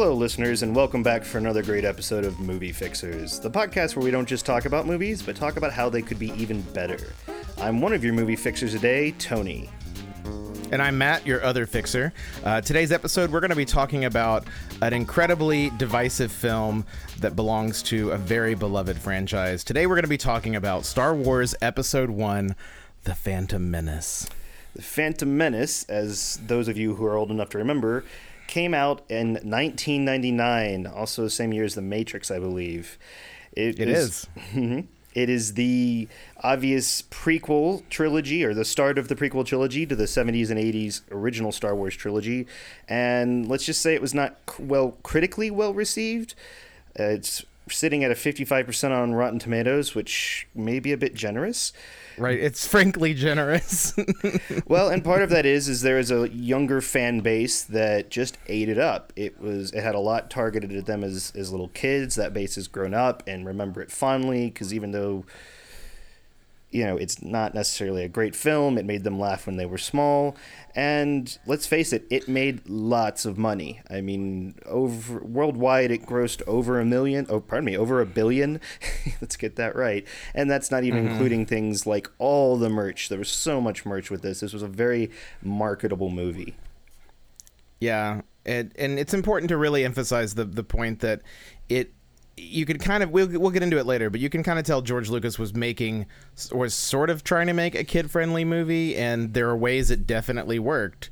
Hello, listeners, and welcome back for another great episode of Movie Fixers, the podcast where we don't just talk about movies, but talk about how they could be even better. I'm one of your movie fixers today, Tony. And I'm Matt, your other fixer. Uh, today's episode, we're going to be talking about an incredibly divisive film that belongs to a very beloved franchise. Today, we're going to be talking about Star Wars Episode 1 The Phantom Menace. The Phantom Menace, as those of you who are old enough to remember, came out in 1999, also the same year as The Matrix, I believe. It, it is. is. It is the obvious prequel trilogy, or the start of the prequel trilogy to the 70s and 80s original Star Wars trilogy. And let's just say it was not well critically well received. Uh, it's sitting at a 55% on Rotten Tomatoes, which may be a bit generous. Right, it's frankly generous. well, and part of that is is there is a younger fan base that just ate it up. It was it had a lot targeted at them as as little kids. That base has grown up and remember it fondly because even though you know, it's not necessarily a great film. It made them laugh when they were small. And let's face it, it made lots of money. I mean, over worldwide, it grossed over a million. Oh, pardon me, over a billion. let's get that right. And that's not even mm-hmm. including things like all the merch. There was so much merch with this. This was a very marketable movie. Yeah, and and it's important to really emphasize the the point that it you could kind of we'll, we'll get into it later but you can kind of tell george lucas was making was sort of trying to make a kid friendly movie and there are ways it definitely worked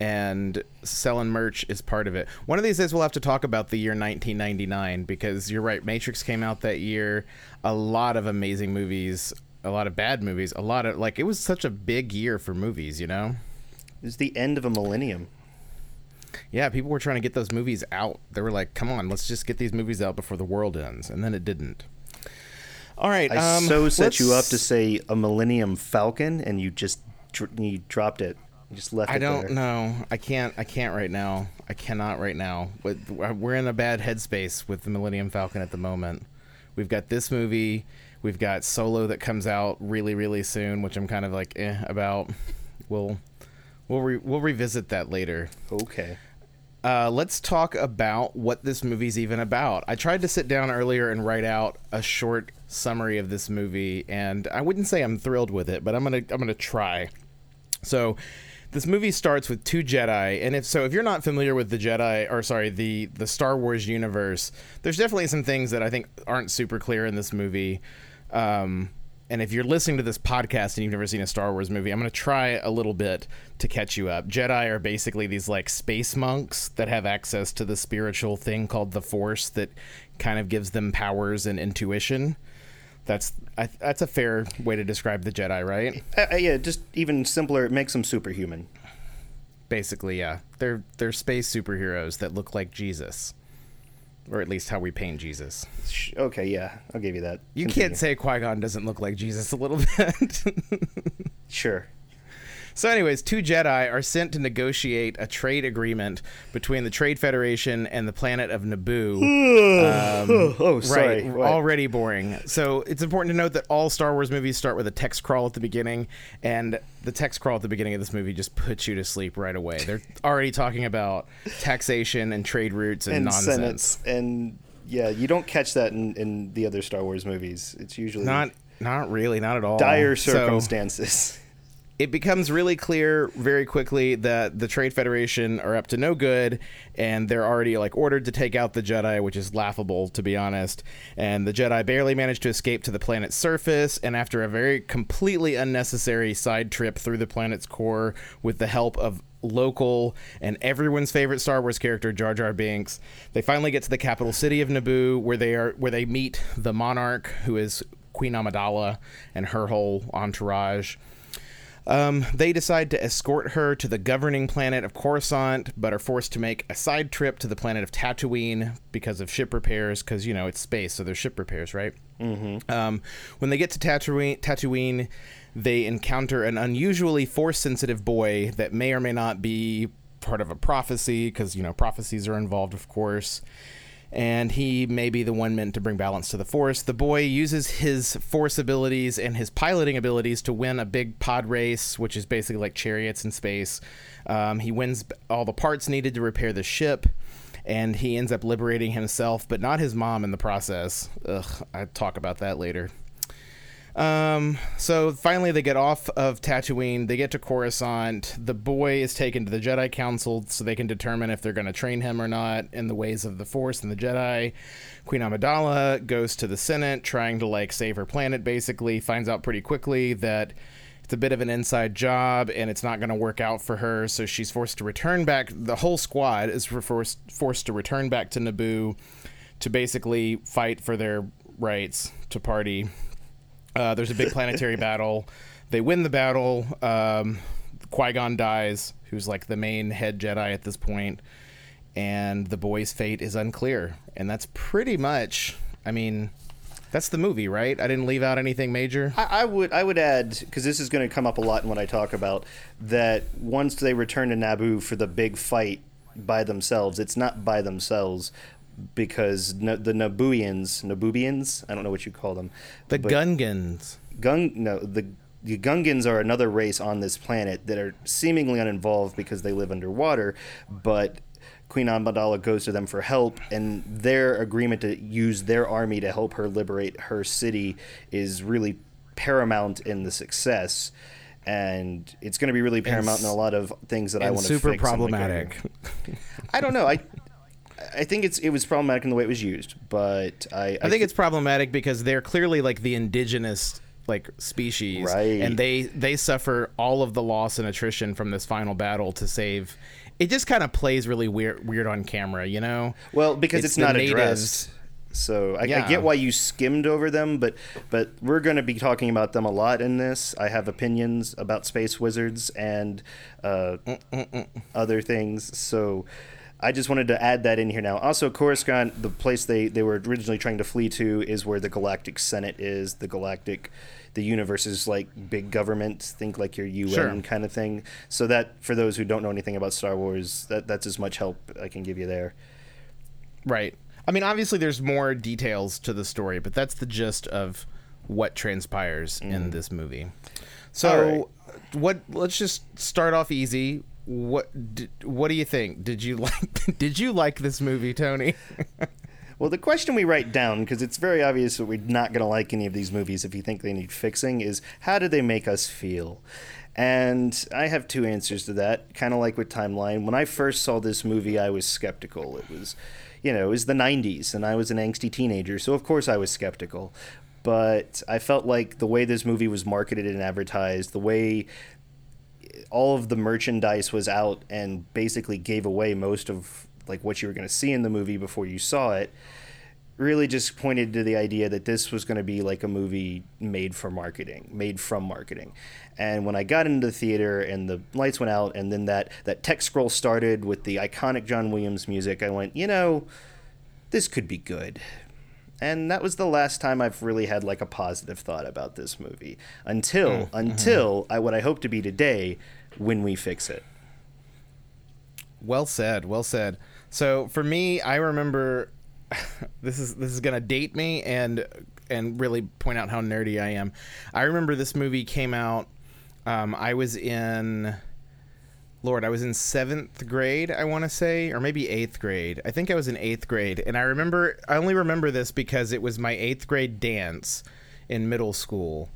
and selling merch is part of it. One of these days we'll have to talk about the year 1999 because you're right matrix came out that year. A lot of amazing movies a lot of bad movies a lot of like it was such a big year for movies you know? It was the end of a millennium yeah, people were trying to get those movies out. They were like, "Come on, let's just get these movies out before the world ends," and then it didn't. All right, I um, so set you up to say a Millennium Falcon, and you just you dropped it. You just left. It. I don't know. I can't. I can't right now. I cannot right now. We're in a bad headspace with the Millennium Falcon at the moment. We've got this movie. We've got Solo that comes out really, really soon, which I'm kind of like eh about. We'll We'll re- we'll revisit that later. Okay. Uh, let's talk about what this movie's even about. I tried to sit down earlier and write out a short summary of this movie, and I wouldn't say I'm thrilled with it, but I'm gonna I'm gonna try. So, this movie starts with two Jedi, and if so, if you're not familiar with the Jedi, or sorry, the the Star Wars universe, there's definitely some things that I think aren't super clear in this movie. Um, and if you're listening to this podcast and you've never seen a Star Wars movie, I'm going to try a little bit to catch you up. Jedi are basically these like space monks that have access to the spiritual thing called the Force that kind of gives them powers and intuition. That's I, that's a fair way to describe the Jedi, right? Uh, uh, yeah, just even simpler. It makes them superhuman. Basically, yeah, they're they're space superheroes that look like Jesus or at least how we paint Jesus. Okay, yeah, I'll give you that. You Continue. can't say Qui Gon doesn't look like Jesus a little bit. sure. So, anyways, two Jedi are sent to negotiate a trade agreement between the Trade Federation and the planet of Naboo. um, oh, sorry. Right, already boring. So, it's important to note that all Star Wars movies start with a text crawl at the beginning, and the text crawl at the beginning of this movie just puts you to sleep right away. They're already talking about taxation and trade routes and, and nonsense. and yeah, you don't catch that in, in the other Star Wars movies. It's usually not not really, not at all. Dire circumstances. So, it becomes really clear very quickly that the Trade Federation are up to no good, and they're already like ordered to take out the Jedi, which is laughable to be honest. And the Jedi barely manage to escape to the planet's surface, and after a very completely unnecessary side trip through the planet's core with the help of local and everyone's favorite Star Wars character Jar Jar Binks. They finally get to the capital city of Naboo where they are where they meet the monarch who is Queen Amidala and her whole entourage. Um, they decide to escort her to the governing planet of Coruscant, but are forced to make a side trip to the planet of Tatooine because of ship repairs. Because you know it's space, so there's ship repairs, right? Mm-hmm. Um, when they get to Tatooine, Tatooine, they encounter an unusually force-sensitive boy that may or may not be part of a prophecy, because you know prophecies are involved, of course and he may be the one meant to bring balance to the force. The boy uses his force abilities and his piloting abilities to win a big pod race, which is basically like chariots in space. Um, he wins all the parts needed to repair the ship. and he ends up liberating himself, but not his mom in the process. Ugh, I talk about that later. Um, so finally they get off of Tatooine, they get to Coruscant. The boy is taken to the Jedi Council so they can determine if they're going to train him or not in the ways of the Force and the Jedi. Queen Amidala goes to the Senate trying to like save her planet basically, finds out pretty quickly that it's a bit of an inside job and it's not going to work out for her, so she's forced to return back. The whole squad is forced forced to return back to Naboo to basically fight for their rights to party uh, there's a big planetary battle. They win the battle. Um, Qui Gon dies, who's like the main head Jedi at this point, and the boy's fate is unclear. And that's pretty much, I mean, that's the movie, right? I didn't leave out anything major. I, I would I would add because this is going to come up a lot in what I talk about that. Once they return to Naboo for the big fight by themselves, it's not by themselves because no, the Nabooians, Naboobians, I don't know what you call them, The Gungans. Gung no the the Gungans are another race on this planet that are seemingly uninvolved because they live underwater, but Queen Amidala goes to them for help, and their agreement to use their army to help her liberate her city is really paramount in the success. And it's going to be really paramount in a lot of things that I want to super fix. problematic. I don't know. I I think it's it was problematic in the way it was used, but I I think it's problematic because they're clearly like the indigenous like species, Right. And they they suffer all of the loss and attrition from this final battle to save. It just kind of plays really weird weird on camera, you know. Well, because it's, the not natives. addressed. So I, I get why you skimmed over them, but but we're going to be talking about them a lot in this. I have opinions about space wizards and uh, mm, mm, mm. other things. So I just wanted to add that in here now. Also, Coruscant, the place they, they were originally trying to flee to, is where the Galactic Senate is. The Galactic, the universe is like big government. Think like your UN Sure. kind of thing. So that for those who don't know anything about Star Wars, that that's as much help I can give you there. Right. I mean, obviously, there's more details to the story, but that's the gist of what transpires in mm. this movie. So, what? Let's just start off easy. What? d what do you think? Did you like? Did you like this movie, Tony? Well, the question we write down, because it's very obvious that we're not going to like any of these movies if you think they need fixing, is how did they make us feel? And I have two answers to that, kind of like with Timeline. When I first saw this movie, I was skeptical. It was, you know, it was the 90s, and I was an angsty teenager, so of course I was skeptical. But I felt like the way this movie was marketed and advertised, the way all of the merchandise was out and basically gave away most of like what you were going to see in the movie before you saw it really just pointed to the idea that this was going to be like a movie made for marketing made from marketing. And when i got into the theater and the lights went out and then that that text scroll started with the iconic john williams music i went you know this could be good and that was the last time I've really had like a positive thought about this movie until until I what I hope to be today when we fix it. Well said. Well said. So for me, I remember this is this is gonna date me and and really point out how nerdy I am. I remember this movie came out. Um, I was in. Lord, I was in seventh grade, I want to say, or maybe eighth grade. I think I was in eighth grade. And I remember, I only remember this because it was my eighth grade dance in middle school.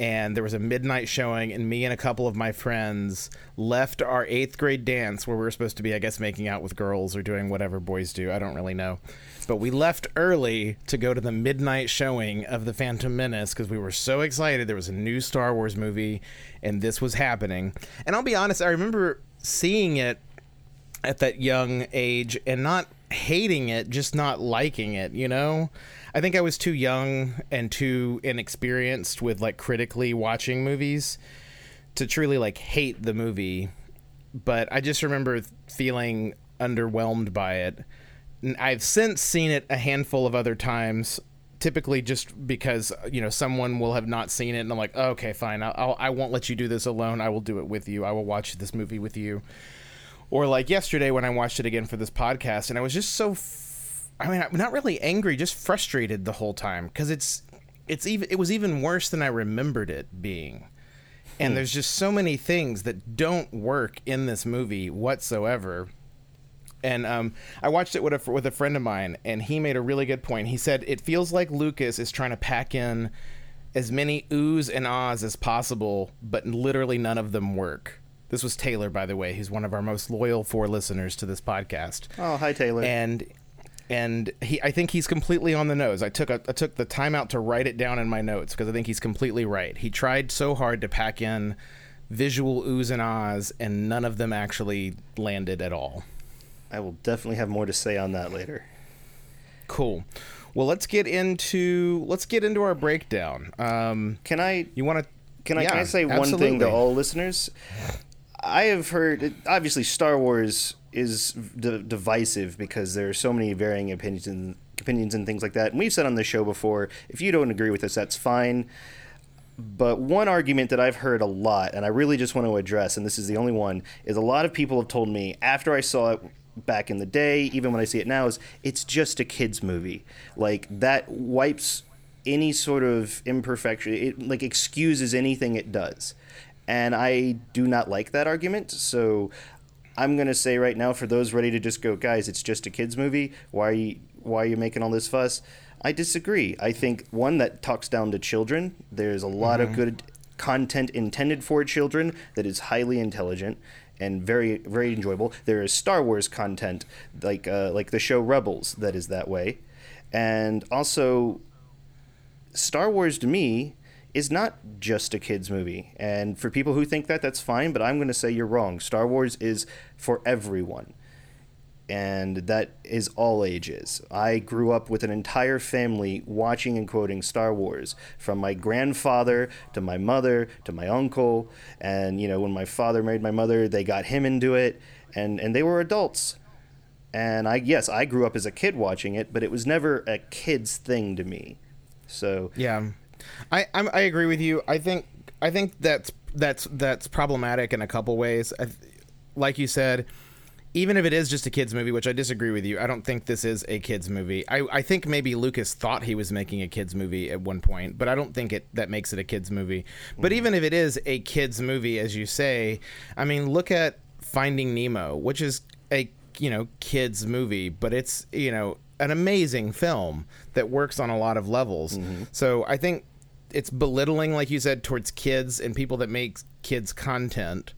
And there was a midnight showing, and me and a couple of my friends left our eighth grade dance where we were supposed to be, I guess, making out with girls or doing whatever boys do. I don't really know. But we left early to go to the midnight showing of The Phantom Menace because we were so excited. There was a new Star Wars movie, and this was happening. And I'll be honest, I remember seeing it at that young age and not hating it, just not liking it, you know? I think I was too young and too inexperienced with like critically watching movies to truly like hate the movie. But I just remember feeling underwhelmed by it. And I've since seen it a handful of other times, typically just because you know someone will have not seen it, and I'm like, oh, okay, fine, I'll, I'll I won't let you do this alone. I will do it with you. I will watch this movie with you. Or like yesterday when I watched it again for this podcast, and I was just so. F- I mean, I'm not really angry, just frustrated the whole time because it's it's even it was even worse than I remembered it being. And hmm. there's just so many things that don't work in this movie whatsoever. And um, I watched it with a with a friend of mine, and he made a really good point. He said it feels like Lucas is trying to pack in as many oohs and ahs as possible, but literally none of them work. This was Taylor, by the way. He's one of our most loyal four listeners to this podcast. Oh, hi Taylor. And and he, I think he's completely on the nose. I took a, I took the time out to write it down in my notes because I think he's completely right. He tried so hard to pack in visual oohs and ahs, and none of them actually landed at all. I will definitely have more to say on that later. Cool. Well, let's get into let's get into our breakdown. Um, Can I you want to? Can I, can I say one thing to all listeners? I have heard, obviously, Star Wars is d- divisive because there are so many varying opinions and opinions and things like that. And we've said on the show before, if you don't agree with us, that's fine. But one argument that I've heard a lot, and I really just want to address, and this is the only one, is a lot of people have told me after I saw it back in the day, even when I see it now, is it's just a kids movie. Like that wipes any sort of imperfection. It like excuses anything it does, and I do not like that argument. So I'm gonna say right now, for those ready to just go, guys, it's just a kids movie. Why are you why are you making all this fuss? I disagree. I think one that talks down to children. There's a lot mm-hmm. of good content intended for children that is highly intelligent and very very enjoyable. There is Star Wars content like uh, like the show Rebels that is that way, and also Star Wars to me is not just a kids movie. And for people who think that, that's fine, but I'm going to say you're wrong. Star Wars is for everyone. And that is all ages. I grew up with an entire family watching and quoting Star Wars, from my grandfather to my mother to my uncle. And, you know, when my father married my mother, they got him into it, and, and they were adults. And I, yes, I grew up as a kid watching it, but it was never a kid's thing to me. So yeah, I I'm, i agree with you. I think I think that's that's that's problematic in a couple ways. I, like you said, even if it is just a kids movie, which I disagree with you, I don't think this is a kids movie. I, I think maybe Lucas thought he was making a kids movie at one point, but I don't think it that makes it a kids movie. But mm. even if it is a kids movie, as you say, I mean, look at Finding Nemo, which is a you know kids movie, but it's you know an amazing film that works on a lot of levels. Mm-hmm. So I think it's belittling, like you said, towards kids and people that make kids content.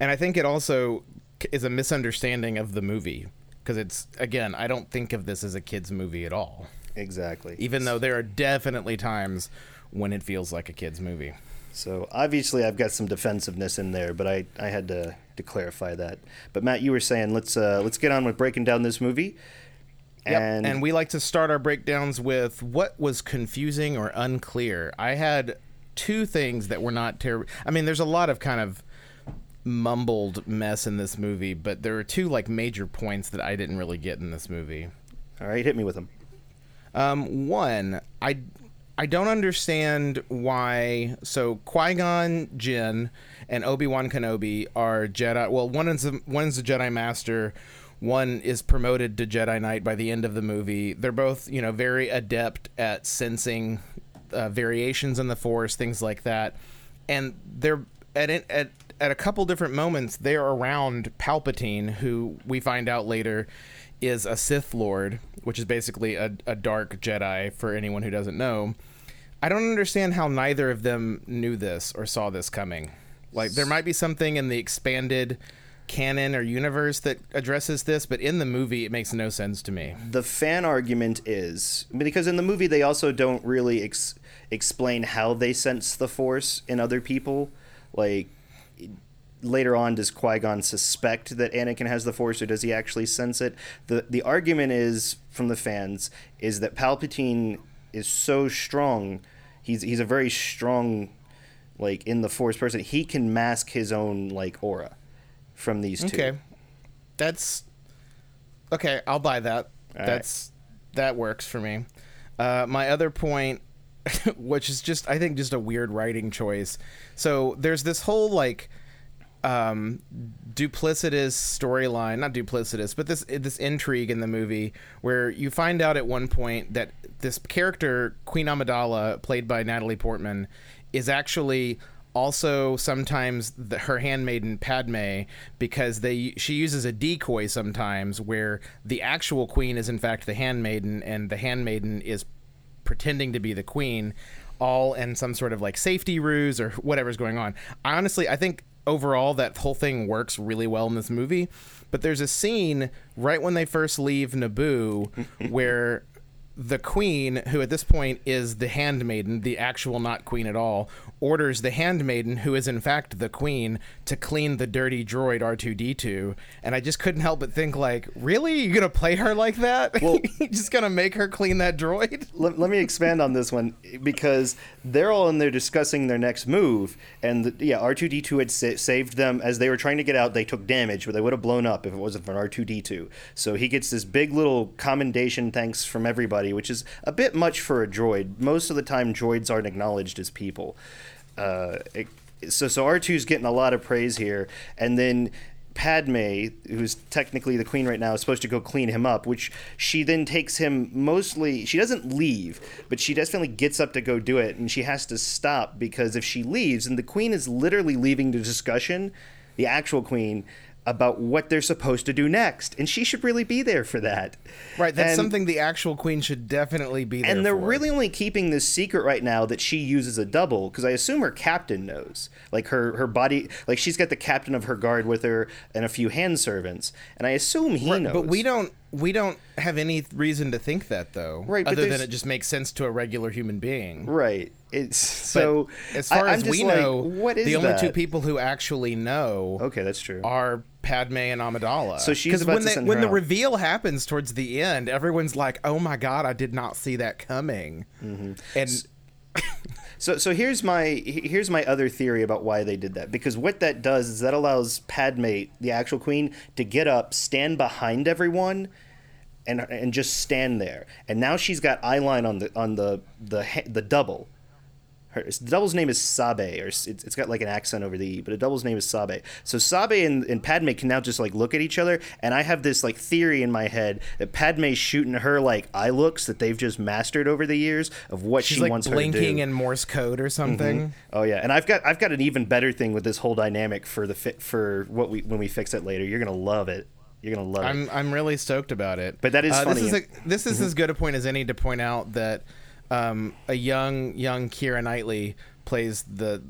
And I think it also is a misunderstanding of the movie because it's again, I don't think of this as a kids movie at all. Exactly. Even though there are definitely times when it feels like a kids movie. So obviously, I've got some defensiveness in there, but I, I had to, to clarify that. But Matt, you were saying let's uh, let's get on with breaking down this movie. Yep. And, and we like to start our breakdowns with what was confusing or unclear. I had two things that were not terrible. I mean, there's a lot of kind of mumbled mess in this movie, but there are two like major points that I didn't really get in this movie. All right, hit me with them. Um, one, I I don't understand why. So Qui Gon Jinn and Obi Wan Kenobi are Jedi. Well, one is a, one is a Jedi Master one is promoted to Jedi Knight by the end of the movie. They're both, you know, very adept at sensing uh, variations in the Force, things like that. And they're at at at a couple different moments they're around Palpatine, who we find out later is a Sith Lord, which is basically a, a dark Jedi for anyone who doesn't know. I don't understand how neither of them knew this or saw this coming. Like there might be something in the expanded canon or universe that addresses this, but in the movie, it makes no sense to me. The fan argument is because in the movie they also don't really ex- explain how they sense the Force in other people. Like later on, does Qui Gon suspect that Anakin has the Force, or does he actually sense it? the The argument is from the fans is that Palpatine is so strong. He's he's a very strong, like in the Force person. He can mask his own like aura from these two. Okay, that's okay. I'll buy that. All that's right. that works for me. Uh, my other point, which is just I think just a weird writing choice. So there's this whole like um, duplicitous storyline, not duplicitous, but this this intrigue in the movie where you find out at one point that this character Queen Amidala, played by Natalie Portman, is actually also sometimes the, her handmaiden Padme because they she uses a decoy sometimes where the actual queen is in fact the handmaiden and the handmaiden is pretending to be the queen all in some sort of like safety ruse or whatever's going on. Honestly, I think overall that whole thing works really well in this movie, but there's a scene right when they first leave Naboo where the queen, who at this point is the handmaiden, the actual not queen at all, orders the handmaiden, who is in fact the queen, to clean the dirty droid R2D2. And I just couldn't help but think, like, really? You're going to play her like that? Well, You're just going to make her clean that droid? Let, let, me expand on this one because they're all in there discussing their next move. And the, yeah, R2D2 had sa- saved them as they were trying to get out. They took damage, but they would have blown up if it wasn't for R2D2. So he gets this big little commendation thanks from everybody which is a bit much for a droid. Most of the time, droids aren't acknowledged as people. Uh, it, so, so R2's getting a lot of praise here, and then Padme, who's technically the queen right now, is supposed to go clean him up, which she then takes him mostly. She doesn't leave, but she definitely gets up to go do it, and she has to stop because if she leaves, and the queen is literally leaving the discussion, the actual queen, about what they're supposed to do next, and she should really be there for that. Right, that's and, something the actual queen should definitely be there. And they're for. really only keeping this secret right now that she uses a double because I assume her captain knows. Like her her body, like she's got the captain of her guard with her and a few hand servants, and I assume he right, knows. But we don't we don't have any reason to think that though. Right, other than it just makes sense to a regular human being. Right. It's so but as far I, as we like, know, what is the only two people who actually know. Okay, that's true. Are Padme and Amidala. So she's about when, to they, when the reveal happens towards the end, everyone's like, "Oh my god, I did not see that coming." Mm-hmm. And so, so here's my here's my other theory about why they did that. Because what that does is that allows Padme, the actual queen, to get up, stand behind everyone, and and just stand there. And now she's got eyeline on the on the the the double her the double's name is Sabe, or it's, it's got like an accent over the E, but a double's name is Sabe. So Sabe and, and Padme can now just like look at each other, and I have this like theory in my head that Padme's shooting her like eye looks that they've just mastered over the years of what She's she like wants her to do. blinking in Morse code or something. Mm-hmm. Oh yeah, and I've got I've got an even better thing with this whole dynamic for the fit for what we when we fix it later. You're gonna love it. You're gonna love I'm, it. I'm really stoked about it. But that is uh, funny. This is, a, this is mm-hmm. as good a point as any to point out that um, a young young Keira Knightley plays the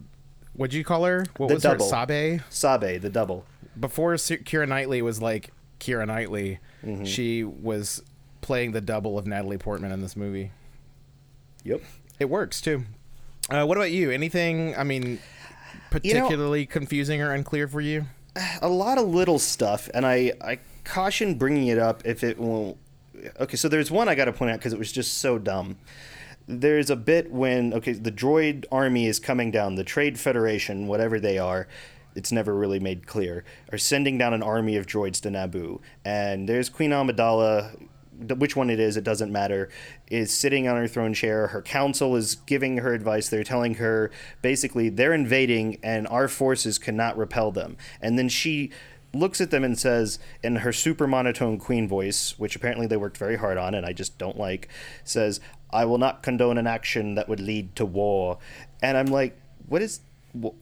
what'd you call her? What the was double. her? Sabe. Sabe, the double. Before Keira Knightley was like Keira Knightley, mm-hmm. she was playing the double of Natalie Portman in this movie. Yep, it works too. Uh, what about you? Anything? I mean, particularly you know, confusing or unclear for you? A lot of little stuff, and I I caution bringing it up if it won't. Okay, so there's one I got to point out because it was just so dumb there's a bit when okay the droid army is coming down the trade federation whatever they are it's never really made clear are sending down an army of droids to naboo and there's queen amidala which one it is it doesn't matter is sitting on her throne chair her council is giving her advice they're telling her basically they're invading and our forces cannot repel them and then she looks at them and says in her super monotone queen voice which apparently they worked very hard on and i just don't like says I will not condone an action that would lead to war. And I'm like, what is.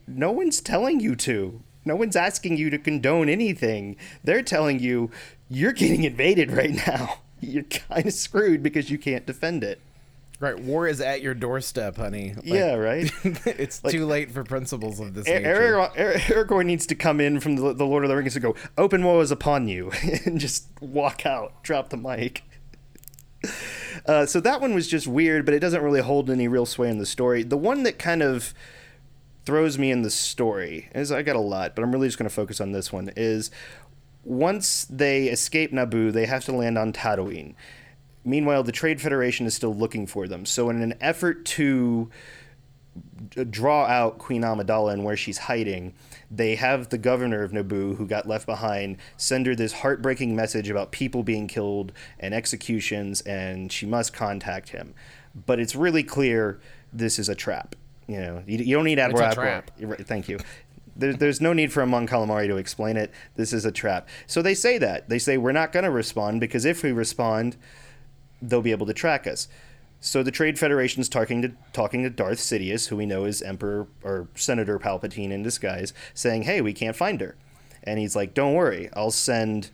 No one's telling you to. No one's asking you to condone anything. They're telling you you're getting invaded right now. You're kind of screwed because you can't defend it. Right, war is at your doorstep, honey. Like, yeah, right. it's like, too late for principles of this. Aragorn needs to come in from the, the Lord of the Rings and go, "Open war is upon you," and just walk out, drop the mic. Uh, so that one was just weird, but it doesn't really hold any real sway in the story. The one that kind of throws me in the story is I got a lot, but I'm really just going to focus on this one. Is once they escape Naboo, they have to land on Tatooine. Meanwhile, the Trade Federation is still looking for them. So, in an effort to uh, draw out Queen Amidala and where she's hiding, they have the governor of Naboo, who got left behind, send her this heartbreaking message about people being killed and executions, and she must contact him. But it's really clear this is a trap. You know, you, you don't need Admiral it's a trap. Thank you. There, there's no need for a Mon Calamari to explain it. This is a trap. So they say that. They say we're not going to respond because if we respond, they'll be able to track us. So the Trade Federation's talking to talking to Darth Sidious, who we know is Emperor or Senator Palpatine in disguise, saying, "Hey, we can't find her," and he's like, "Don't worry, I'll send."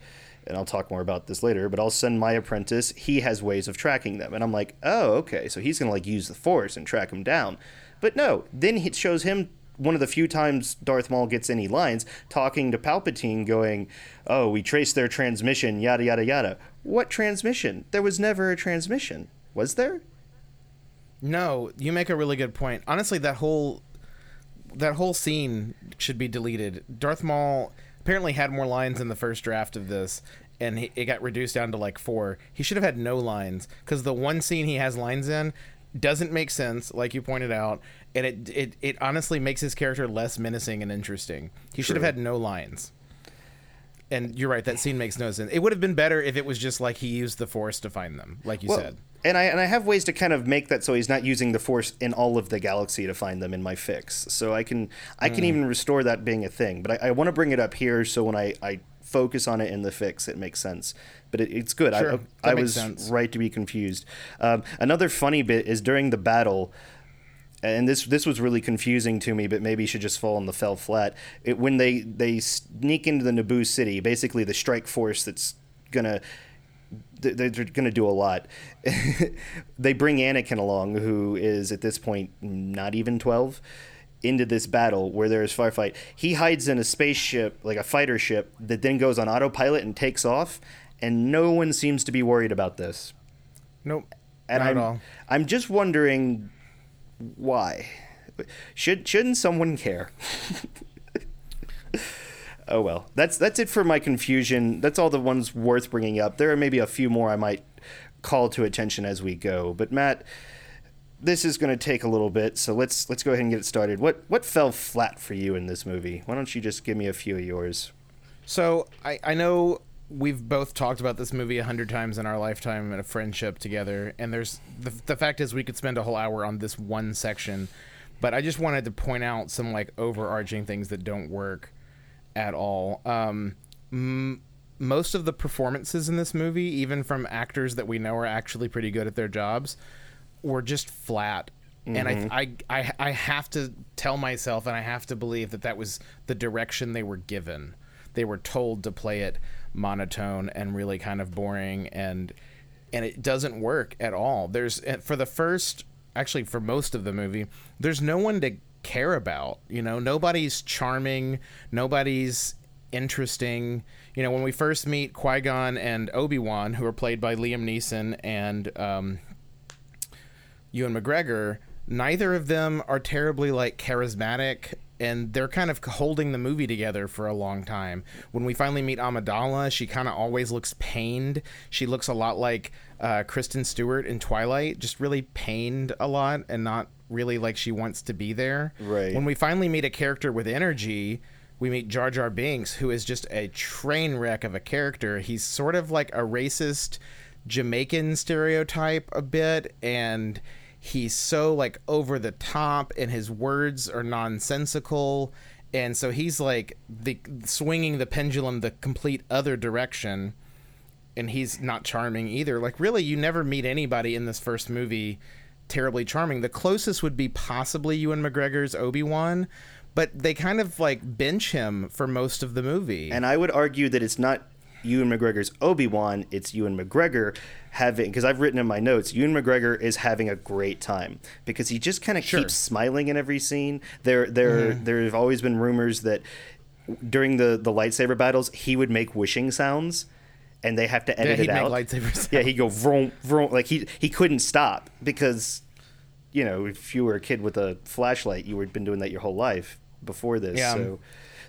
And I'll talk more about this later, but I'll send my apprentice. He has ways of tracking them. And I'm like, oh, okay. So he's going to like use the force and track them down. But no, then it shows him one of the few times Darth Maul gets any lines talking to Palpatine, going, "Oh, we traced their transmission, yada yada yada." What transmission? There was never a transmission, was there? No, you make a really good point. Honestly, that whole that whole scene should be deleted. Darth Maul apparently had more lines in the first draft of this, and he, it got reduced down to like four. He should have had no lines because the one scene he has lines in doesn't make sense, like you pointed out, and it it, it honestly makes his character less menacing and interesting. He should have had no lines. And you're right, that scene makes no sense. It would have been better if it was just like he used the force to find them, like you Well, said. and I and I have ways to kind of make that so he's not using the force in all of the galaxy to find them in my fix. So I can I Hmm. can even restore that being a thing. But I, I want to bring it up here so when I, I focus on it in the fix, it makes sense. But it, it's good. Sure, I, I was sense. right to be confused. Um, another funny bit is during the battle. And this this was really confusing to me, but maybe should just fall on the fell flat. It, when they, they sneak into the Naboo city, basically the strike force that's gonna they're going to do a lot. they bring Anakin along, who is at this point not even 12, into this battle where there is firefight. He hides in a spaceship, like a fighter ship, that then goes on autopilot and takes off, and no one seems to be worried about this. Nope. And not I'm, at all. I'm just wondering why. Should shouldn't someone care? oh well, that's that's it for my confusion. That's all the ones worth bringing up. There are maybe a few more I might call to attention as we go. But Matt, this is going to take a little bit, so let's let's go ahead and get it started. What what fell flat for you in this movie? Why don't you just give me a few of yours? So I, I know we've both talked about this movie a hundred times in our lifetime in a friendship together, and there's the, the fact is we could spend a whole hour on this one section, but I just wanted to point out some like overarching things that don't work at all. Um, m- most of the performances in this movie, even from actors that we know are actually pretty good at their jobs, were just flat. And I, I, I, I have to tell myself, and I have to believe that that was the direction they were given. They were told to play it monotone and really kind of boring, and and it doesn't work at all. There's for the first, actually for most of the movie, there's no one to care about. You know, nobody's charming, nobody's interesting. You know, when we first meet Qui Gon and Obi Wan, who are played by Liam Neeson and um, Ewan McGregor, neither of them are terribly like charismatic and they're kind of holding the movie together for a long time. When we finally meet Amidala, she kind of always looks pained. She looks a lot like uh, Kristen Stewart in Twilight, just really pained a lot and not really like she wants to be there. Right. When we finally meet a character with energy, we meet Jar Jar Binks, who is just a train wreck of a character. He's sort of like a racist Jamaican stereotype a bit, and he's so like over the top, and his words are nonsensical, and so he's like the swinging the pendulum the complete other direction, and he's not charming either. Like really, you never meet anybody in this first movie terribly charming. The closest would be possibly Ewan McGregor's Obi Wan. But they kind of like bench him for most of the movie. And I would argue that it's not Ewan McGregor's Obi Wan, it's Ewan McGregor having, because I've written in my notes, Ewan McGregor is having a great time because he just kind of Sure. keeps smiling in every scene. There, there, there have always been rumors that during the the lightsaber battles, he would make wishing sounds. And they have to edit he'd it out. lightsaber sounds. Yeah, he'd go vroom, vroom. Like he he couldn't stop because, you know, if you were a kid with a flashlight, you had been doing that your whole life before this. Yeah. So,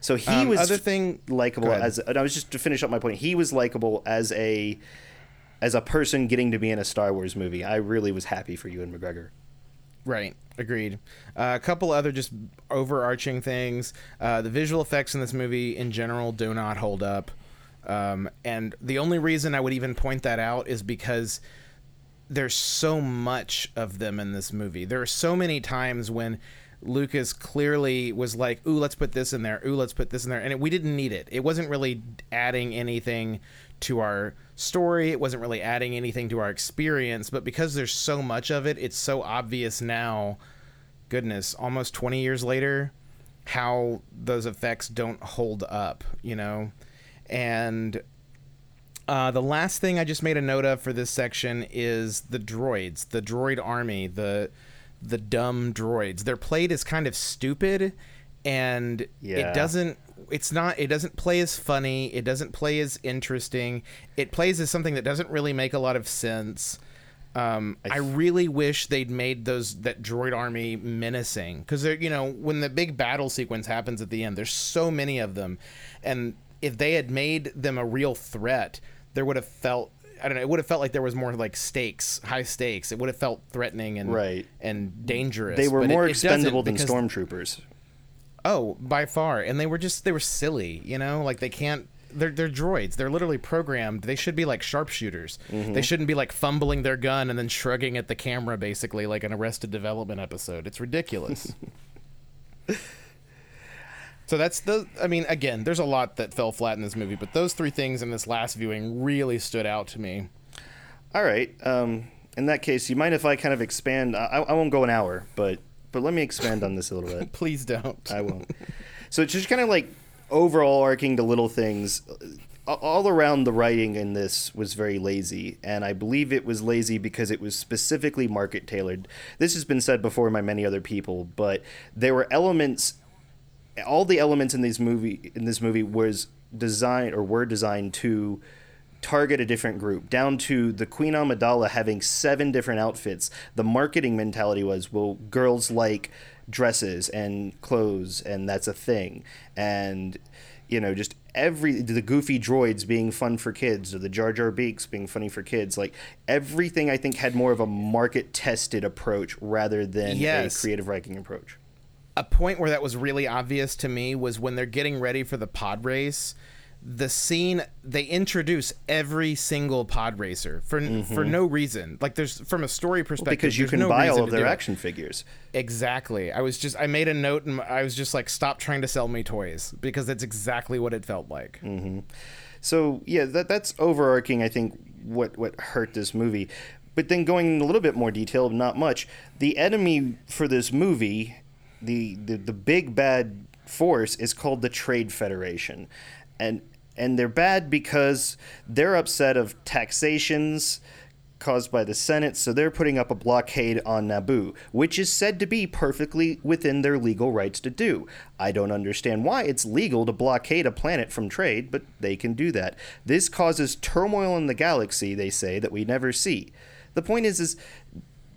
so he Um, was other thing- likable as. And I was just to finish up my point. He was likable as a as a person getting to be in a Star Wars movie. I really was happy for Ewan McGregor. Right. Agreed. Uh, a couple other just overarching things. Uh, the visual effects in this movie in general do not hold up. Um, and the only reason I would even point that out is because there's so much of them in this movie. There are so many times when Lucas clearly was like, "Ooh, let's put this in there. Ooh, let's put this in there," and it, we didn't need it. It wasn't really adding anything to our story. It wasn't really adding anything to our experience. But because there's so much of it, it's so obvious now. Goodness, almost 20 years later, how those effects don't hold up, you know? And uh, the last thing I just made a note of for this section is the droids, the droid army, the the dumb droids. Their plate is kind of stupid, and Yeah. it doesn't. It's not. It doesn't play as funny. It doesn't play as interesting. It plays as something that doesn't really make a lot of sense. Um, I, really wish they'd made those that droid army menacing because they're you know when the big battle sequence happens at the end, there's so many of them, and if they had made them a real threat, there would have felt I don't know. It would have felt like there was more like stakes, high stakes. It would have felt threatening and Right. and dangerous. They were but more it expendable than because- stormtroopers. Oh, by far. And they were just they were silly, you know? Like they can't they're they're droids. They're literally programmed. They should be like sharpshooters. Mm-hmm. They shouldn't be like fumbling their gun and then shrugging at the camera basically like an Arrested Development episode. It's ridiculous. so that's the I mean, again, there's a lot that fell flat in this movie, but those three things in this last viewing really stood out to me. All right. Um, in that case, you mind if I kind of expand? I, I won't go an hour, but but let me expand on this a little bit. Please don't. I won't. So it's just kind of like overall arcing to little things. All around the writing in this was very lazy, and I believe it was lazy because it was specifically market tailored. This has been said before by many other people, but there were elements. All the elements in these movie in this movie was designed or were designed to target a different group down to the queen amidala having seven different outfits. The marketing mentality was well girls like dresses and clothes and that's a thing. And you know just every the goofy droids being fun for kids or the jar jar binks being funny for kids like everything i think had more of a market tested approach rather than Yes. a creative writing approach a point where that was really obvious to me was when they're getting ready for the pod race. The scene they introduce every single pod racer for for mm-hmm. no reason. Like there's from a story perspective because you can no buy all of their do it. action figures Exactly. I was just I made a note and I was just like stop trying to sell me toys because that's exactly what it felt like. Mm-hmm. So yeah, that that's overarching. I think what what hurt this movie. But then going in a little bit more detail, not much. The enemy for this movie, the the, the big bad force is called the Trade Federation, and and they're bad because they're upset of taxations caused by the Senate, so they're putting up a blockade on Naboo, which is said to be perfectly within their legal rights to do. I don't understand why it's legal to blockade a planet from trade, but they can do that. This causes turmoil in the galaxy, they say, that we never see. The point is, is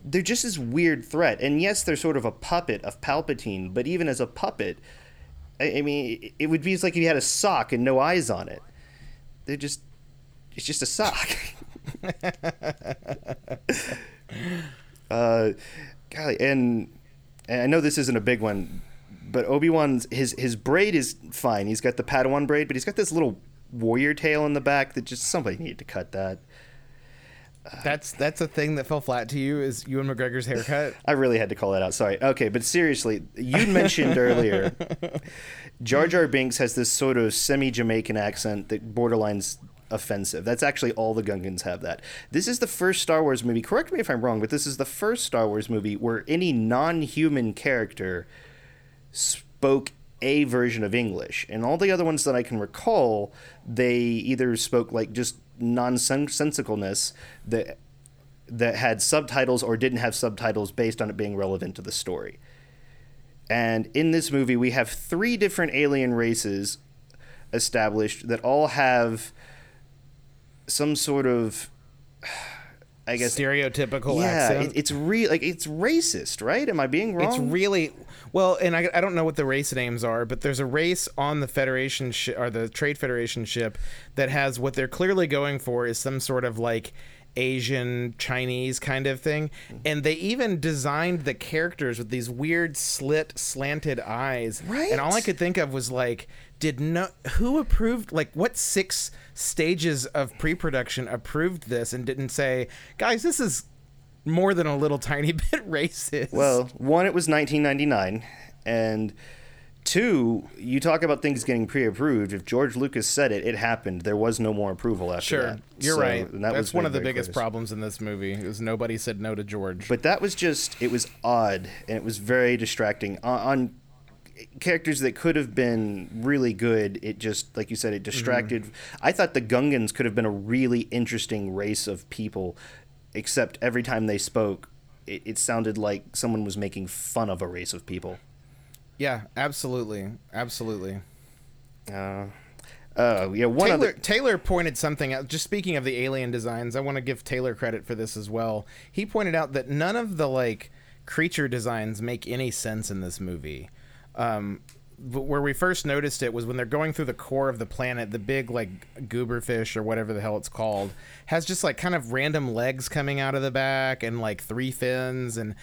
they're just this weird threat, and yes, they're sort of a puppet of Palpatine, but even as a puppet, I, I mean, it would be like if you had a sock and no eyes on it. They're just, it's just a sock. uh, golly, and, and I know this isn't a big one, but Obi Wan's his his braid is fine. He's got the Padawan braid, but he's got this little warrior tail in the back that just somebody needed to cut that. That's that's a thing that fell flat to you is Ewan McGregor's haircut. I really had to call that out. Sorry. Okay, but seriously, you mentioned earlier Jar Jar Binks has this sort of semi Jamaican accent that borderlines offensive. That's actually all the Gungans have that. This is the first Star Wars movie, correct me if I'm wrong, but this is the first Star Wars movie where any non human character spoke a version of English. And all the other ones that I can recall, they either spoke like just nonsensicalness that that had subtitles or didn't have subtitles based on it being relevant to the story. And in this movie, we have three different alien races established that all have some sort of, I guess, Stereotypical yeah, accent. it, it's re like it's racist, right? Am I being wrong? It's really well, and I, I don't know what the race names are, but there's a race on the Federation shi or the Trade Federation ship that has what they're clearly going for is some sort of like Asian Chinese kind of thing, mm-hmm. and they even designed the characters with these weird slit slanted eyes. Right. And all I could think of was like, did not who approved like what six stages of pre-production approved this and didn't say, guys, this is more than a little tiny bit racist. Well, one, it was 1999, and Two, you talk about things getting pre-approved. If George Lucas said it, it happened. There was no more approval after Sure, that. you're So, right. that That's was one of the biggest problems in this movie. Is nobody said no to George. But that was just it was odd and it was very distracting on, on characters that could have been really good. It just like you said, it distracted. I thought the Gungans could have been a really interesting race of people, except every time they spoke, it, it sounded like someone was making fun of a race of people. yeah, absolutely, absolutely. Uh, uh, yeah, one Taylor, other. Taylor pointed something out. Just speaking of the alien designs, I want to give Taylor credit for this as well. He pointed out that none of the like creature designs make any sense in this movie. Um, but where we first noticed it was when they're going through the core of the planet. The big like goober fish or whatever the hell it's called has just like kind of random legs coming out of the back and like three fins and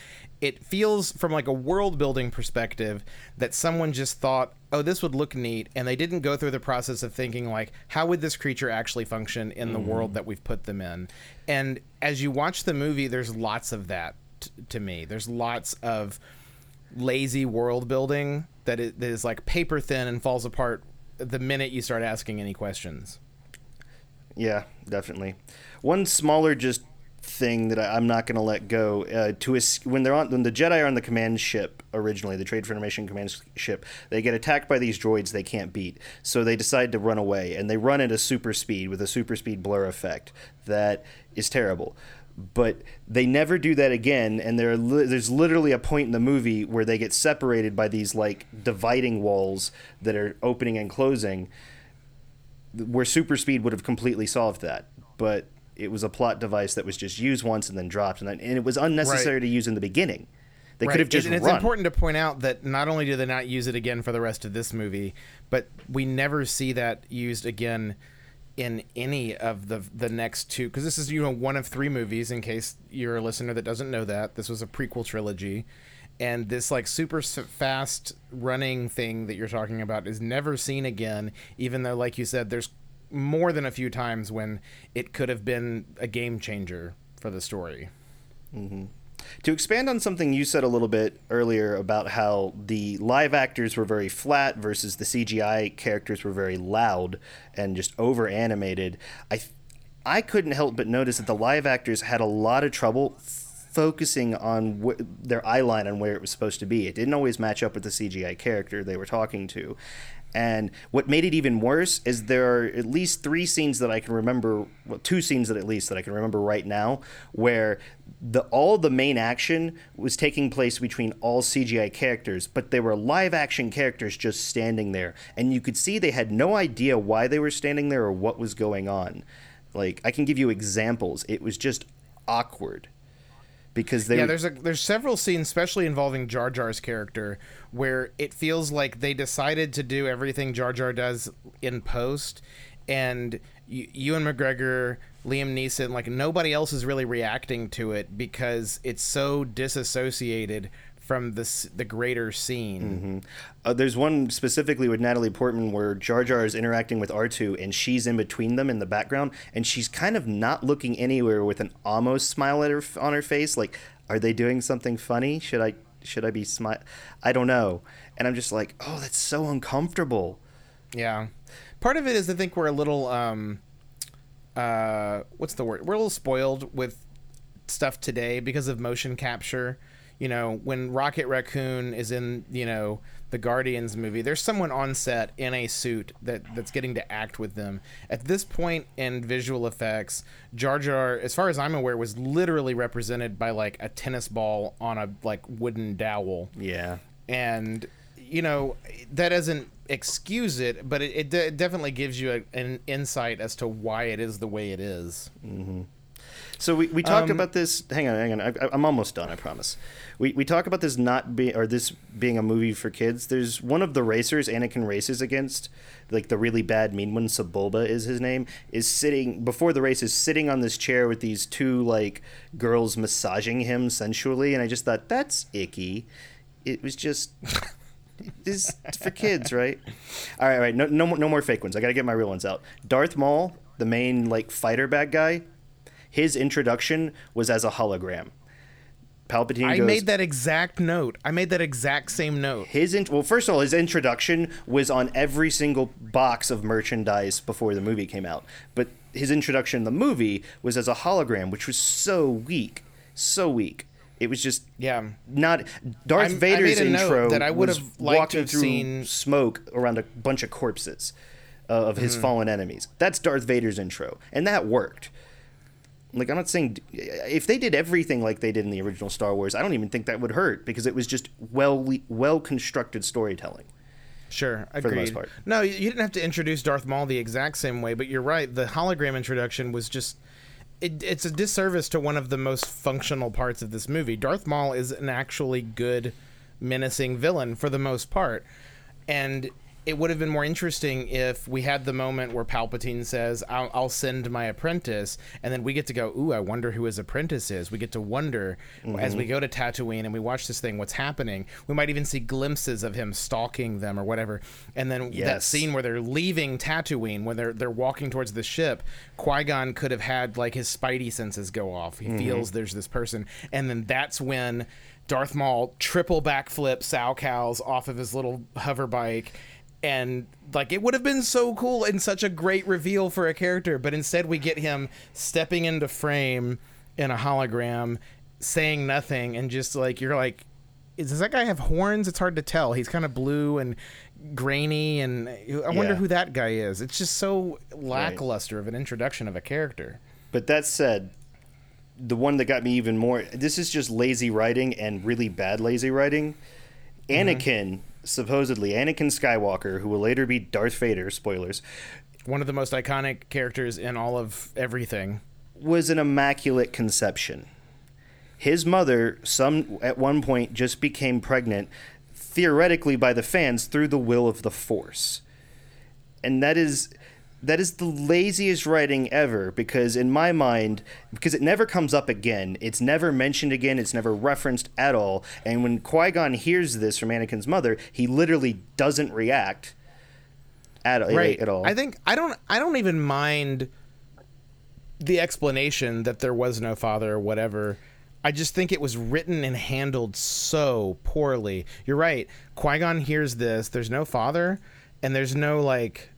it feels from like a world building perspective that someone just thought oh this would look neat and they didn't go through the process of thinking like how would this creature actually function in the world that we've put them in and as you watch the movie there's lots of that t- to me there's lots of lazy world building that is, that is like paper thin and falls apart the minute you start asking any questions Yeah, definitely. One smaller just thing that I, I'm not going to let go uh, to when they're on when the Jedi are on the command ship originally, the Trade Federation command ship, they get attacked by these droids they can't beat, so they decide to run away, and they run at a super speed with a super speed blur effect that is terrible. But they never do that again, and there are li- there's literally a point in the movie where they get separated by these like dividing walls that are opening and closing where super speed would have completely solved that but it was a plot device that was just used once and then dropped and, then, and it was unnecessary Right. to use in the beginning they Right. could have just and it's run important to point out that not only do they not use it again for the rest of this movie, but we never see that used again in any of the the next two because this is you know one of three movies in case you're a listener that doesn't know that. This was a prequel trilogy. And this like super fast running thing that you're talking about is never seen again even though like you said there's more than a few times when it could have been a game changer for the story mm-hmm. To expand on something you said a little bit earlier about how the live actors were very flat versus the CGI characters were very loud and just over animated. I I couldn't help but notice that the live actors had a lot of trouble focusing on wh- their eye line on where it was supposed to be. It didn't always match up with the CGI character they were talking to. And what made it even worse is there are at least three scenes that I can remember, well, two scenes that at least that I can remember right now, where the all the main action was taking place between all CGI characters, but they were live action characters just standing there, and you could see they had no idea why they were standing there or what was going on. Like I can give you examples. It was just awkward because they yeah, there's a there's several scenes, especially involving Jar Jar's character, where it feels like they decided to do everything Jar Jar does in post, and Ewan McGregor, Liam Neeson, like nobody else is really reacting to it because it's so disassociated from the the greater scene. Uh, there's one specifically with Natalie Portman where Jar Jar is interacting with R2 and she's in between them in the background and she's kind of not looking anywhere with an almost smile her, on her face like are they doing something funny? Should I should I be smile? I don't know. And I'm just like, "Oh, that's so uncomfortable." Yeah. Part of it is I think we're a little um uh what's the word? We're a little spoiled with stuff today because of motion capture. You know, when Rocket Raccoon is in, you know, the Guardians movie, there's someone on set in a suit that that's getting to act with them. At this point in visual effects, Jar Jar, as far as I'm aware, was literally represented by like a tennis ball on a like wooden dowel Yeah. and you know that doesn't excuse it but it, it de- definitely gives you a, an insight as to why it is the way it is So we, we talked Um, about this. Hang on, hang on. I, I'm almost done. I promise. We we talk about this not being or this being a movie for kids. There's one of the racers Anakin races against, like the really bad mean one. Sebulba is his name. Is sitting before the race is sitting on this chair with these two like girls massaging him sensually, and I just thought that's icky. It was just. This for kids, right? All right, all right. No, no, more, no more fake ones. I got to get my real ones out. Darth Maul, the main like fighter bad guy, his introduction was as a hologram. Palpatine I goes. made that exact note. I made that exact same note. his in- well, first of all, his introduction was on every single box of merchandise before the movie came out. But his introduction in the movie was as a hologram, which was so weak, so weak. It was just Yeah. not Darth I'm- Vader's made a note intro that I would have liked to walking have through seen- smoke around a bunch of corpses uh, of his fallen enemies. That's Darth Vader's intro, and that worked. Like I'm not saying if they did everything like they did in the original Star Wars, I don't even think that would hurt because it was just well well constructed storytelling. Sure, agreed. the most part. No, you you didn't have to introduce Darth Maul the exact same way, but you're right. The hologram introduction was just. It, it's a disservice to one of the most functional parts of this movie. Darth Maul is an actually good, menacing villain for the most part. And it would have been more interesting if we had the moment where Palpatine says, I'll, I'll send my apprentice. And then we get to go, Ooh, I wonder who his apprentice is. We get to wonder as we mm-hmm. go to Tatooine and we watch this thing, what's happening. We might even see glimpses of him stalking them or whatever. And then that scene where they're leaving Tatooine, when they're they're walking towards the ship, Qui Gon could have had like his spidey senses go off. He mm-hmm. feels there's this person, and then that's when Darth Maul triple backflip Salchows off of his little hover bike. And like it would have been so cool and such a great reveal for a character, but instead we get him stepping into frame in a hologram, saying nothing, and just like you're like, is, does that guy have horns? It's hard to tell. He's kind of blue and grainy, and I wonder Yeah. who that guy is. It's just so lackluster of an introduction of a character. But that said, the one that got me even more this is just lazy writing and really bad lazy writing. Mm-hmm. Anakin, supposedly Anakin Skywalker, who will later be Darth Vader, spoilers, One of the most iconic characters in all of everything. was an immaculate conception. His mother, some at one point, just became pregnant, theoretically by the fans through the will of the Force, and that is that is the laziest writing ever. Because in my mind, because it never comes up again, it's never mentioned again, it's never referenced at all. And when Qui Gon hears this from Anakin's mother, he literally doesn't react at, right at all. i think i don't i don't even mind the explanation that there was no father or whatever i just think it was written and handled so poorly you're right qui-gon hears this there's no father and there's no like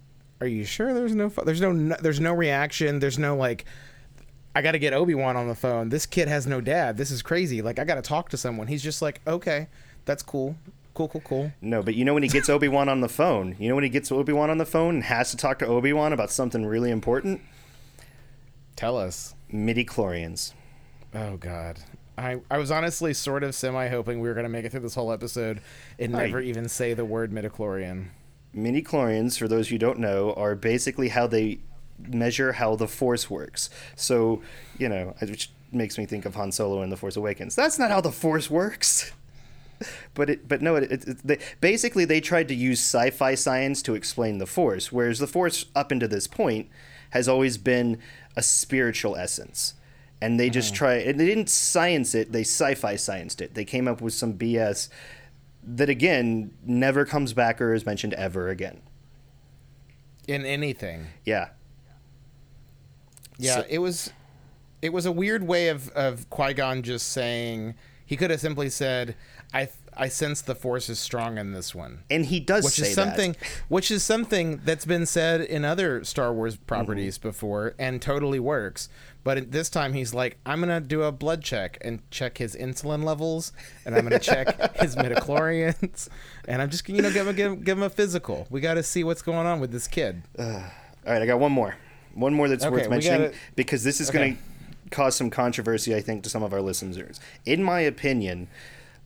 are you sure there's no there's no there's no reaction there's no like I got to get Obi-Wan on the phone. This kid has no dad. This is crazy. Like I got to talk to someone. He's just like, "Okay, that's cool. Cool, cool, cool." No, but you know when he gets Obi Wan on the phone. You know when he gets Obi Wan on the phone and has to talk to Obi Wan about something really important. Tell us. Midi chlorians. Oh God. I, I was honestly sort of semi hoping we were gonna make it through this whole episode and I- never even say the word midichlorian. Midi chlorians, for those who don't know, are basically how they measure how the Force works. So, you know, which makes me think of Han Solo in The Force Awakens. That's not how the Force works. But it, but no, it, it, it- they, basically they tried to use sci-fi science to explain the Force, whereas the Force up into this point has always been a spiritual essence, and they just mm. try and they didn't science it; they sci-fi scienced it. They came up with some BS that again never comes back or is mentioned ever again. In anything. Yeah, Yeah, So- it was it was a weird way of, of Qui Gon just saying he could have simply said, I I sense the force is strong in this one. and he does which say is something that. which is something that's been said in other Star Wars properties Mm-hmm. before and totally works. But this time he's like, I'm gonna do a blood check and check his insulin levels, and I'm gonna check his midichlorians, and I'm just you know give him give, give him a physical. We got to see what's going on with this kid. All right, I got one more. One more that's Okay, worth mentioning gotta- because this is Okay. going to cause some controversy, I think, to some of our listeners. In my opinion,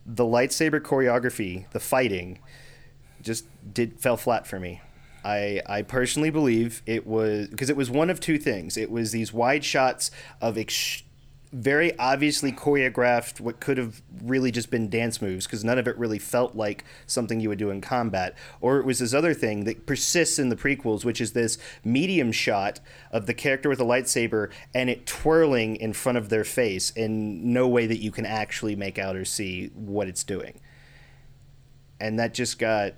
the lightsaber choreography, the fighting, just did fell flat for me. I I personally believe it was because it was one of two things. It was these wide shots of very obviously choreographed what could have really just been dance moves because none of it really felt like something you would do in combat. Or it was this other thing that persists in the prequels which is this medium shot of the character with a lightsaber and it twirling in front of their face in no way that you can actually make out or see what it's doing. And that just got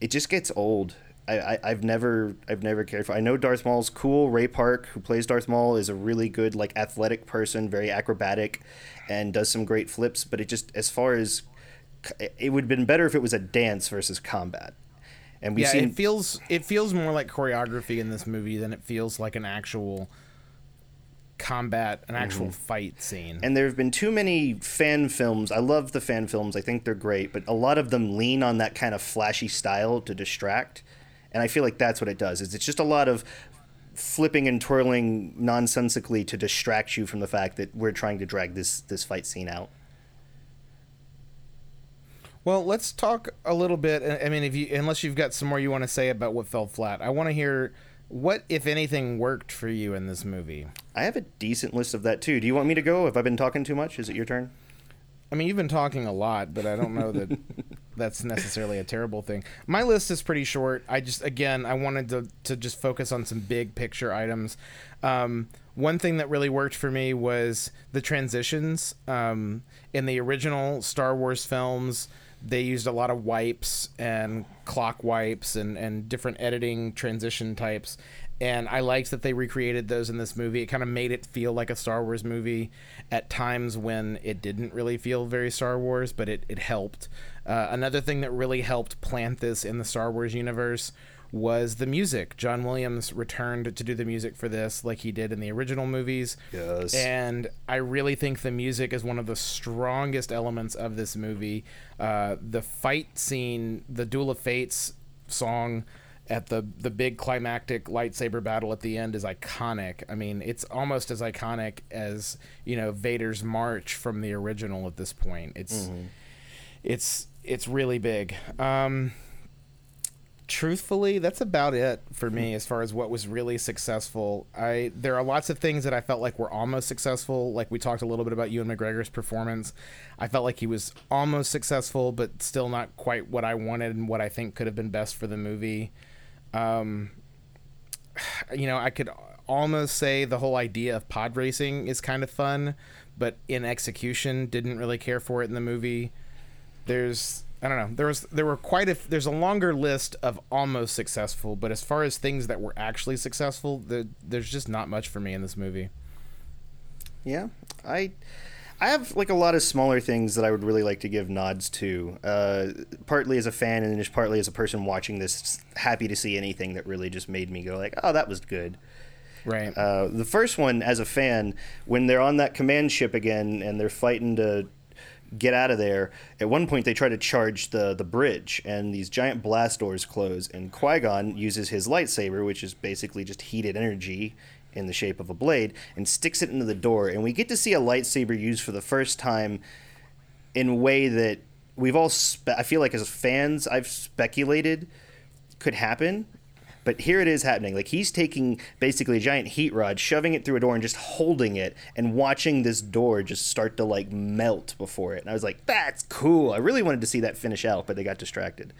it just gets old I, I have never I've never cared for. I know Darth Maul's cool. Ray Park, who plays Darth Maul, is a really good like athletic person, very acrobatic, and does some great flips. But it just as far as it would have been better if it was a dance versus combat. And we yeah, seen... it feels it feels more like choreography in this movie than it feels like an actual combat, an actual mm-hmm. fight scene. And there have been too many fan films. I love the fan films. I think they're great, but a lot of them lean on that kind of flashy style to distract and I feel like that's what it does. Is it's just a lot of flipping and twirling nonsensically to distract you from the fact that we're trying to drag this this fight scene out. Well, let's talk a little bit. I mean, if you unless you've got some more you want to say about what fell flat, I want to hear what, if anything, worked for you in this movie. I have a decent list of that too. Do you want me to go? Have I been talking too much? Is it your turn? I mean, you've been talking a lot, but I don't know that that's necessarily a terrible thing. My list is pretty short. I just, again, I wanted to, to just focus on some big picture items. Um, one thing that really worked for me was the transitions. Um, in the original Star Wars films, they used a lot of wipes and clock wipes and, and different editing transition types and I liked that they recreated those in this movie. It kind of made it feel like a Star Wars movie at times when it didn't really feel very Star Wars, but it, it helped. Uh, another thing that really helped plant this in the Star Wars universe was the music. John Williams returned to do the music for this like he did in the original movies. Yes. And I really think the music is one of the strongest elements of this movie. Uh, the fight scene, the Duel of Fates song at the the big climactic lightsaber battle at the end is iconic. I mean, it's almost as iconic as you know Vader's march from the original. At this point, it's mm-hmm. it's it's really big. Um, truthfully, that's about it for me as far as what was really successful. I there are lots of things that I felt like were almost successful. Like we talked a little bit about Ewan McGregor's performance. I felt like he was almost successful, but still not quite what I wanted and what I think could have been best for the movie. Um, you know, I could almost say the whole idea of pod racing is kind of fun, but in execution, didn't really care for it in the movie. There's I don't know. There was there were quite a there's a longer list of almost successful, but as far as things that were actually successful, the, there's just not much for me in this movie. Yeah, I I have like a lot of smaller things that I would really like to give nods to. Uh, partly as a fan, and just partly as a person watching this, happy to see anything that really just made me go like, "Oh, that was good." Right. Uh, the first one, as a fan, when they're on that command ship again and they're fighting to get out of there. At one point, they try to charge the the bridge, and these giant blast doors close. And Qui Gon uses his lightsaber, which is basically just heated energy, in the shape of a blade and sticks it into the door. And we get to see a lightsaber used for the first time in a way that we've all, spe- I feel like as fans, I've speculated could happen. But here it is happening. Like he's taking basically a giant heat rod, shoving it through a door, and just holding it, and watching this door just start to like melt before it. And I was like, "That's cool." I really wanted to see that finish out, but they got distracted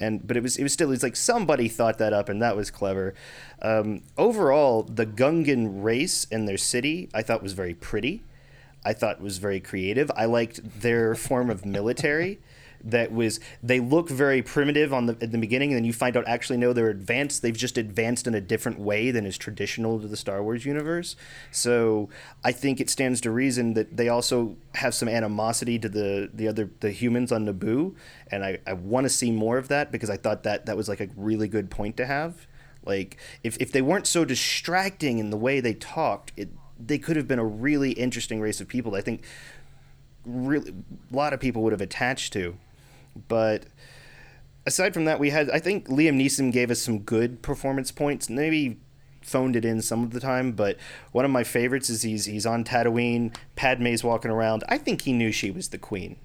and but it was it was still it's like somebody thought that up and that was clever. Um, overall, the Gungan race and their city I thought was very pretty. I thought was very creative. I liked their form of military that was they look very primitive on the at the beginning and then you find out actually no they're advanced they've just advanced in a different way than is traditional to the Star Wars universe. So I think it stands to reason that they also have some animosity to the the other the humans on Naboo and I, I want to see more of that because I thought that that was like a really good point to have. Like if, if they weren't so distracting in the way they talked it they could have been a really interesting race of people I think really a lot of people would have attached to but aside from that, we had I think Liam Neeson gave us some good performance points. Maybe phoned it in some of the time, but one of my favorites is he's he's on Tatooine. Padme's walking around. I think he knew she was the queen.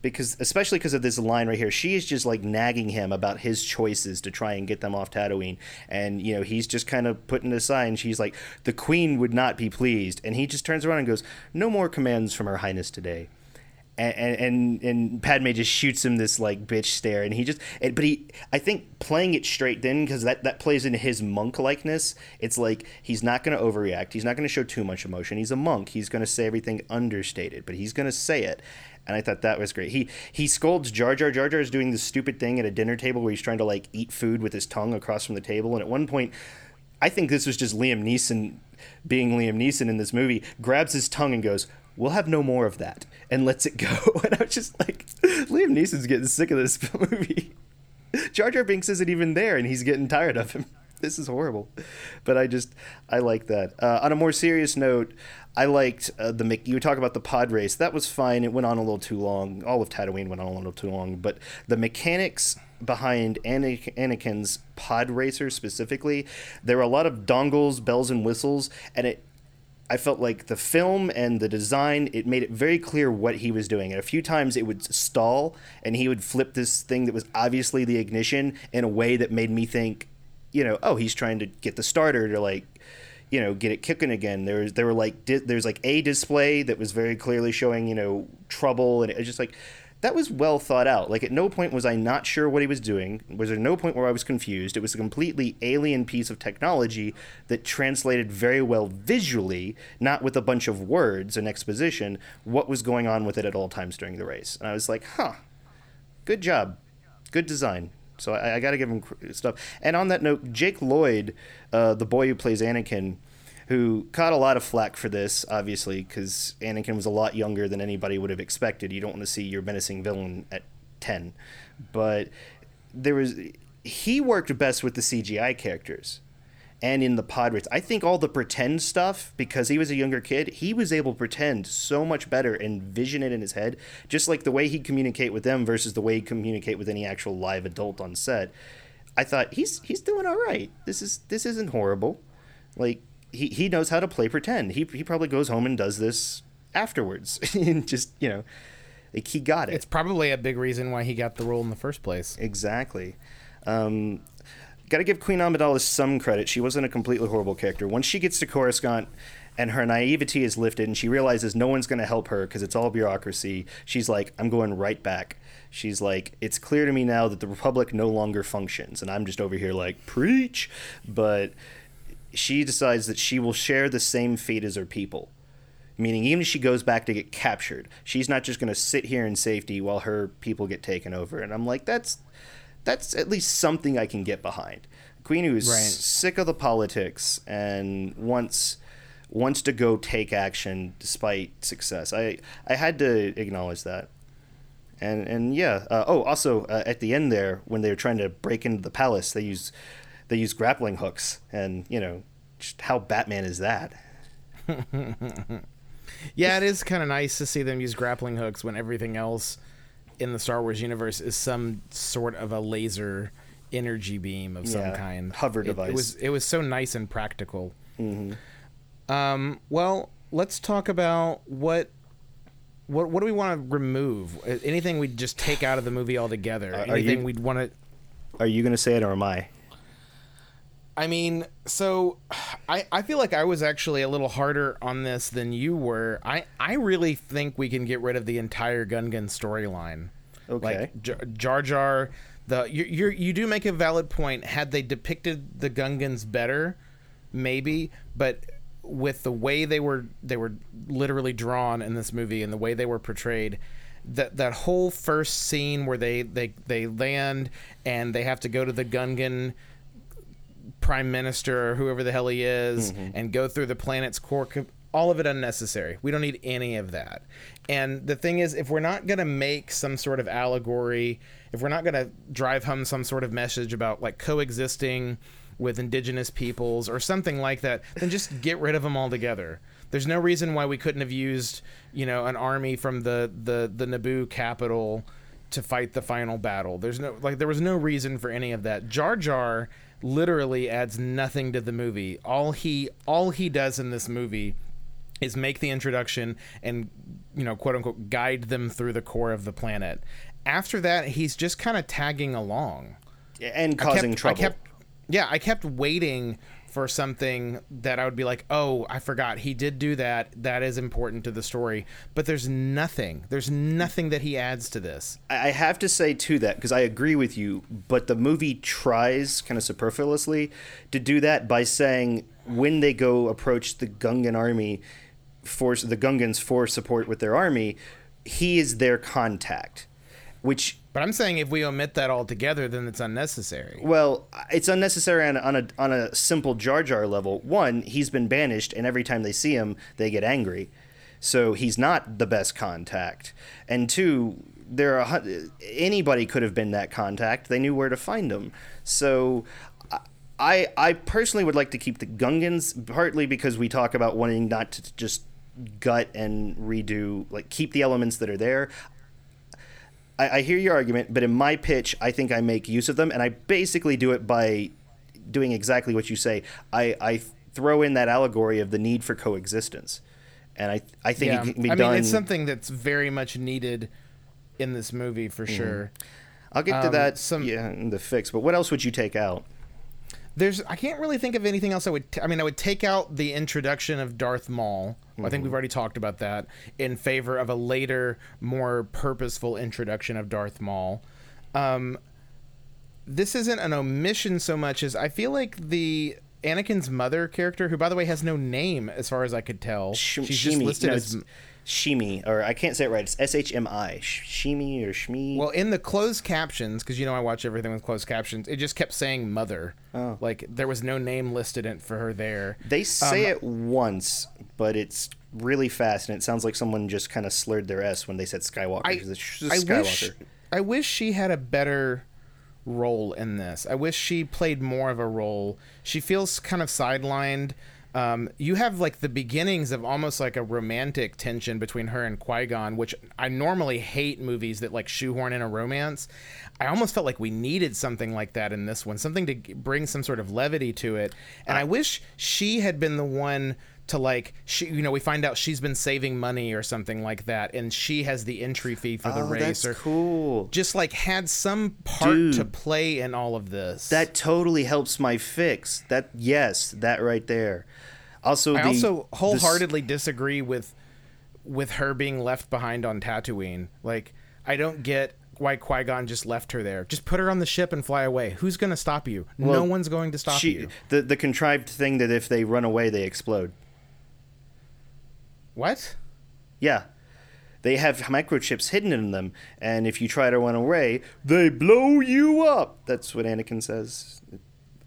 Because especially because of this line right here, she is just like nagging him about his choices to try and get them off Tatooine, and you know he's just kind of putting it aside. And she's like, "The queen would not be pleased," and he just turns around and goes, "No more commands from Her Highness today." And and and Padme just shoots him this like bitch stare, and he just, but he, I think playing it straight then because that that plays into his monk likeness. It's like he's not going to overreact. He's not going to show too much emotion. He's a monk. He's going to say everything understated, but he's going to say it. And I thought that was great. He he scolds Jar Jar. Jar Jar is doing this stupid thing at a dinner table where he's trying to like eat food with his tongue across from the table, and at one point. I think this was just Liam Neeson being Liam Neeson in this movie, grabs his tongue and goes, We'll have no more of that, and lets it go. And I was just like, Liam Neeson's getting sick of this movie. Jar Jar Binks isn't even there, and he's getting tired of him. This is horrible. But I just, I like that. Uh, on a more serious note, I liked uh, the you talk about the pod race. That was fine. It went on a little too long. All of Tatooine went on a little too long. But the mechanics behind Anakin's pod racer specifically, there were a lot of dongles, bells and whistles, and it. I felt like the film and the design it made it very clear what he was doing. And a few times it would stall, and he would flip this thing that was obviously the ignition in a way that made me think, you know, oh, he's trying to get the starter to like you know get it kicking again there was there were like di- there's like a display that was very clearly showing you know trouble and it was just like that was well thought out. Like at no point was I not sure what he was doing. Was there no point where I was confused? It was a completely alien piece of technology that translated very well visually, not with a bunch of words and exposition, what was going on with it at all times during the race. And I was like, huh, good job, good design. So I, I got to give him stuff. And on that note, Jake Lloyd, uh, the boy who plays Anakin who caught a lot of flack for this, obviously, because Anakin was a lot younger than anybody would have expected. You don't want to see your menacing villain at 10. But there was. He worked best with the CGI characters and in the race. I think all the pretend stuff, because he was a younger kid, he was able to pretend so much better and vision it in his head, just like the way he'd communicate with them versus the way he'd communicate with any actual live adult on set. I thought he's he's doing all right. This is this isn't horrible. Like he, he knows how to play pretend. He, he probably goes home and does this afterwards and just, you know, like he got it. It's probably a big reason why he got the role in the first place. Exactly. Um, Got to give Queen Amidala some credit. She wasn't a completely horrible character. Once she gets to Coruscant and her naivety is lifted and she realizes no one's going to help her because it's all bureaucracy, she's like, I'm going right back. She's like, it's clear to me now that the Republic no longer functions. And I'm just over here like, preach. But she decides that she will share the same fate as her people. Meaning, even if she goes back to get captured, she's not just going to sit here in safety while her people get taken over. And I'm like, that's that's at least something I can get behind. Queen who's right. sick of the politics and wants wants to go take action despite success. I I had to acknowledge that. And and yeah. Uh, oh, also uh, at the end there, when they were trying to break into the palace, they use they use grappling hooks, and you know, how Batman is that? yeah, it is kind of nice to see them use grappling hooks when everything else in the Star Wars universe is some sort of a laser energy beam of some yeah, kind, hover it, device. It was it was so nice and practical. Mm-hmm. Um, well, let's talk about what what what do we want to remove? Anything we'd just take out of the movie altogether? Uh, Anything you, we'd want to? Are you going to say it or am I? I mean, so I, I feel like I was actually a little harder on this than you were. I, I really think we can get rid of the entire Gungan storyline. Okay. Like Jar, Jar Jar, the you you you do make a valid point. Had they depicted the Gungans better, maybe, but with the way they were they were literally drawn in this movie and the way they were portrayed, that that whole first scene where they they they land and they have to go to the Gungan prime minister or whoever the hell he is mm-hmm. and go through the planet's core all of it unnecessary. We don't need any of that. And the thing is if we're not going to make some sort of allegory if we're not going to drive home some sort of message about like coexisting with indigenous peoples or something like that then just get rid of them altogether. There's no reason why we couldn't have used you know an army from the the the naboo capital to fight the final battle. There's no like there was no reason for any of that. Jar jar literally adds nothing to the movie. All he all he does in this movie is make the introduction and you know quote unquote guide them through the core of the planet. After that, he's just kind of tagging along and causing I kept, trouble. I kept, yeah, I kept waiting for something that I would be like, oh, I forgot he did do that. That is important to the story. But there's nothing. There's nothing that he adds to this. I have to say to that because I agree with you, but the movie tries kind of superfluously to do that by saying when they go approach the Gungan army force the Gungans for support with their army, he is their contact, which But I'm saying if we omit that altogether, then it's unnecessary. well, it's unnecessary on, on a on a simple Jar Jar level. One, he's been banished, and every time they see him, they get angry. So he's not the best contact. And two, there are anybody could have been that contact. They knew where to find him. So. I, I personally would like to keep the Gungans partly because we talk about wanting not to just gut and redo like keep the elements that are there. I, I hear your argument, but in my pitch, I think I make use of them, and I basically do it by doing exactly what you say. I, I throw in that allegory of the need for coexistence, and I I think yeah. it can be I done. mean, it's something that's very much needed in this movie for sure. I'll get to um, that some- yeah in the fix. But what else would you take out? There's I can't really think of anything else I would t- I mean I would take out the introduction of Darth Maul. I think we've already talked about that in favor of a later more purposeful introduction of Darth Maul. Um this isn't an omission so much as I feel like the Anakin's mother character, who by the way has no name as far as I could tell, Sh- she's just listed No, as Shimi, or I can't say it right. It's S H M I. Shimi or Shmi. Well, in the closed captions, because you know I watch everything with closed captions, it just kept saying mother. Oh. Like there was no name listed in, for her there. they say um, it once, but it's really fast, and it sounds like someone just kind of slurred their S when they said Skywalker. I, I Skywalker. wish I wish she had a better role in this. I wish she played more of a role. She feels kind of sidelined. Um, you have like the beginnings of almost like a romantic tension between her and Qui Gon, which I normally hate movies that like shoehorn in a romance. I almost felt like we needed something like that in this one, something to g- bring some sort of levity to it. And I wish she had been the one to like she you know we find out she's been saving money or something like that and she has the entry fee for the Oh, race that's or cool. just like had some part to play in all of this That totally helps my fix. That yes, that right there. Also, i the, also the wholeheartedly disagree with with her being left behind on tatooine like i don't get why qui-gon just left her there just put her on the ship and fly away who's going to stop you no one's going to stop she, you the the contrived thing that if they run away, they explode. what Yeah. They have microchips hidden in them, and if you try to run away, they blow you up. That's what Anakin says.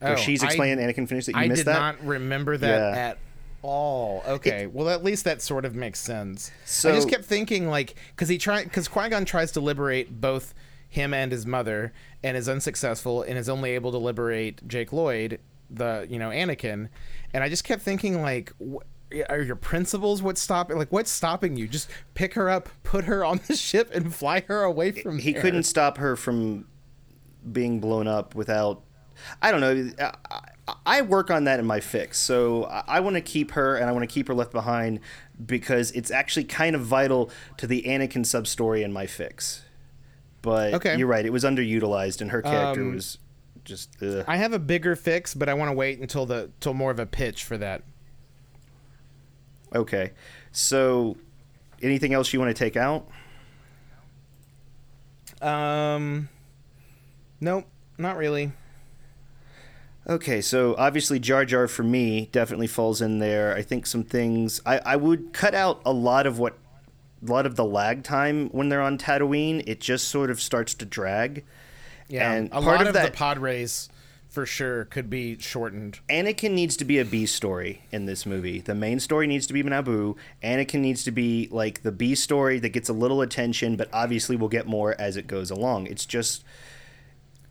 Oh, she's I- explaining Anakin finished that you i missed did that. not remember that Yeah. at all. Okay well at least that sort of makes sense. I just kept thinking like because he tried because qui-gon tries to liberate both him and his mother and is unsuccessful and is only able to liberate jake lloyd the you know anakin. And i just kept thinking like wh- are your principles what's stopping like what's stopping you? Just pick her up put her on the ship and fly her away from he there. couldn't stop her from being blown up without i don't know i, work on that in my fix. So i, I want to keep her and i want to keep her left behind because it's actually kind of vital to the anakin sub story in my fix. But Okay. you're right it was underutilized and her character Um, was just ugh. i have a bigger fix but i want to wait until the till more of a pitch for that. Okay. So anything else you want to take out? Um nope not really Okay, so obviously Jar Jar for me definitely falls in there. I think some things I, I would cut out a lot of what a lot of the lag time when they're on Tatooine. It just sort of starts to drag. Yeah, And a part lot of that- the pod race for sure could be shortened. Anakin needs to be a B story in this movie. The main story needs to be Naboo. Anakin needs to be like the B story that gets a little attention, but obviously we'll get more as it goes along. It's just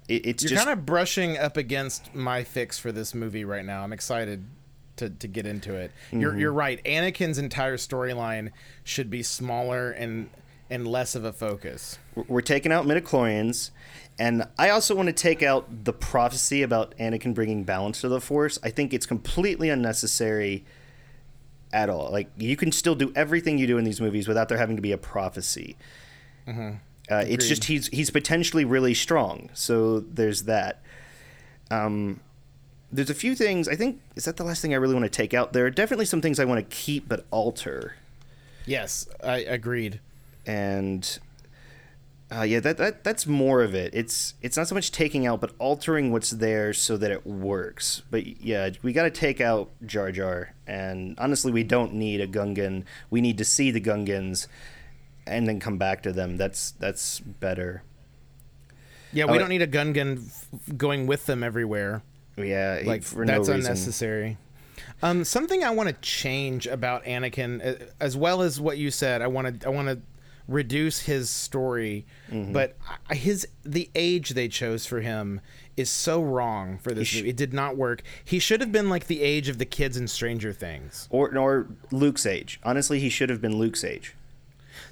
it, it's You're just kind of brushing up against my fix for this movie right now. I'm excited to, to get into it. Mm-hmm. You're you're right. Anakin's entire storyline should be smaller and and less of a focus. we're taking out midichlorians and i also want to take out the prophecy about anakin bringing balance to the force i think it's completely unnecessary at all like you can still do everything you do in these movies without there having to be a prophecy uh, it's just he's he's potentially really strong so there's that um, there's a few things. I think is that the last thing I really want to take out. There are definitely some things I want to keep but alter. Yes, I agreed. And uh, yeah, that, that that's more of it. It's it's not so much taking out, but altering what's there so that it works. But yeah, we got to take out Jar Jar, and honestly, we don't need a Gungan. We need to see the Gungans, and then come back to them. That's that's better. Yeah, we oh, don't need a gun f- going with them everywhere. Yeah, like for that's no unnecessary. Um, something I want to change about Anakin, as well as what you said, I want to I want to reduce his story, mm-hmm. but his the age they chose for him is so wrong for this sh- movie. It did not work. He should have been like the age of the kids in Stranger Things, or or Luke's age. Honestly, he should have been Luke's age.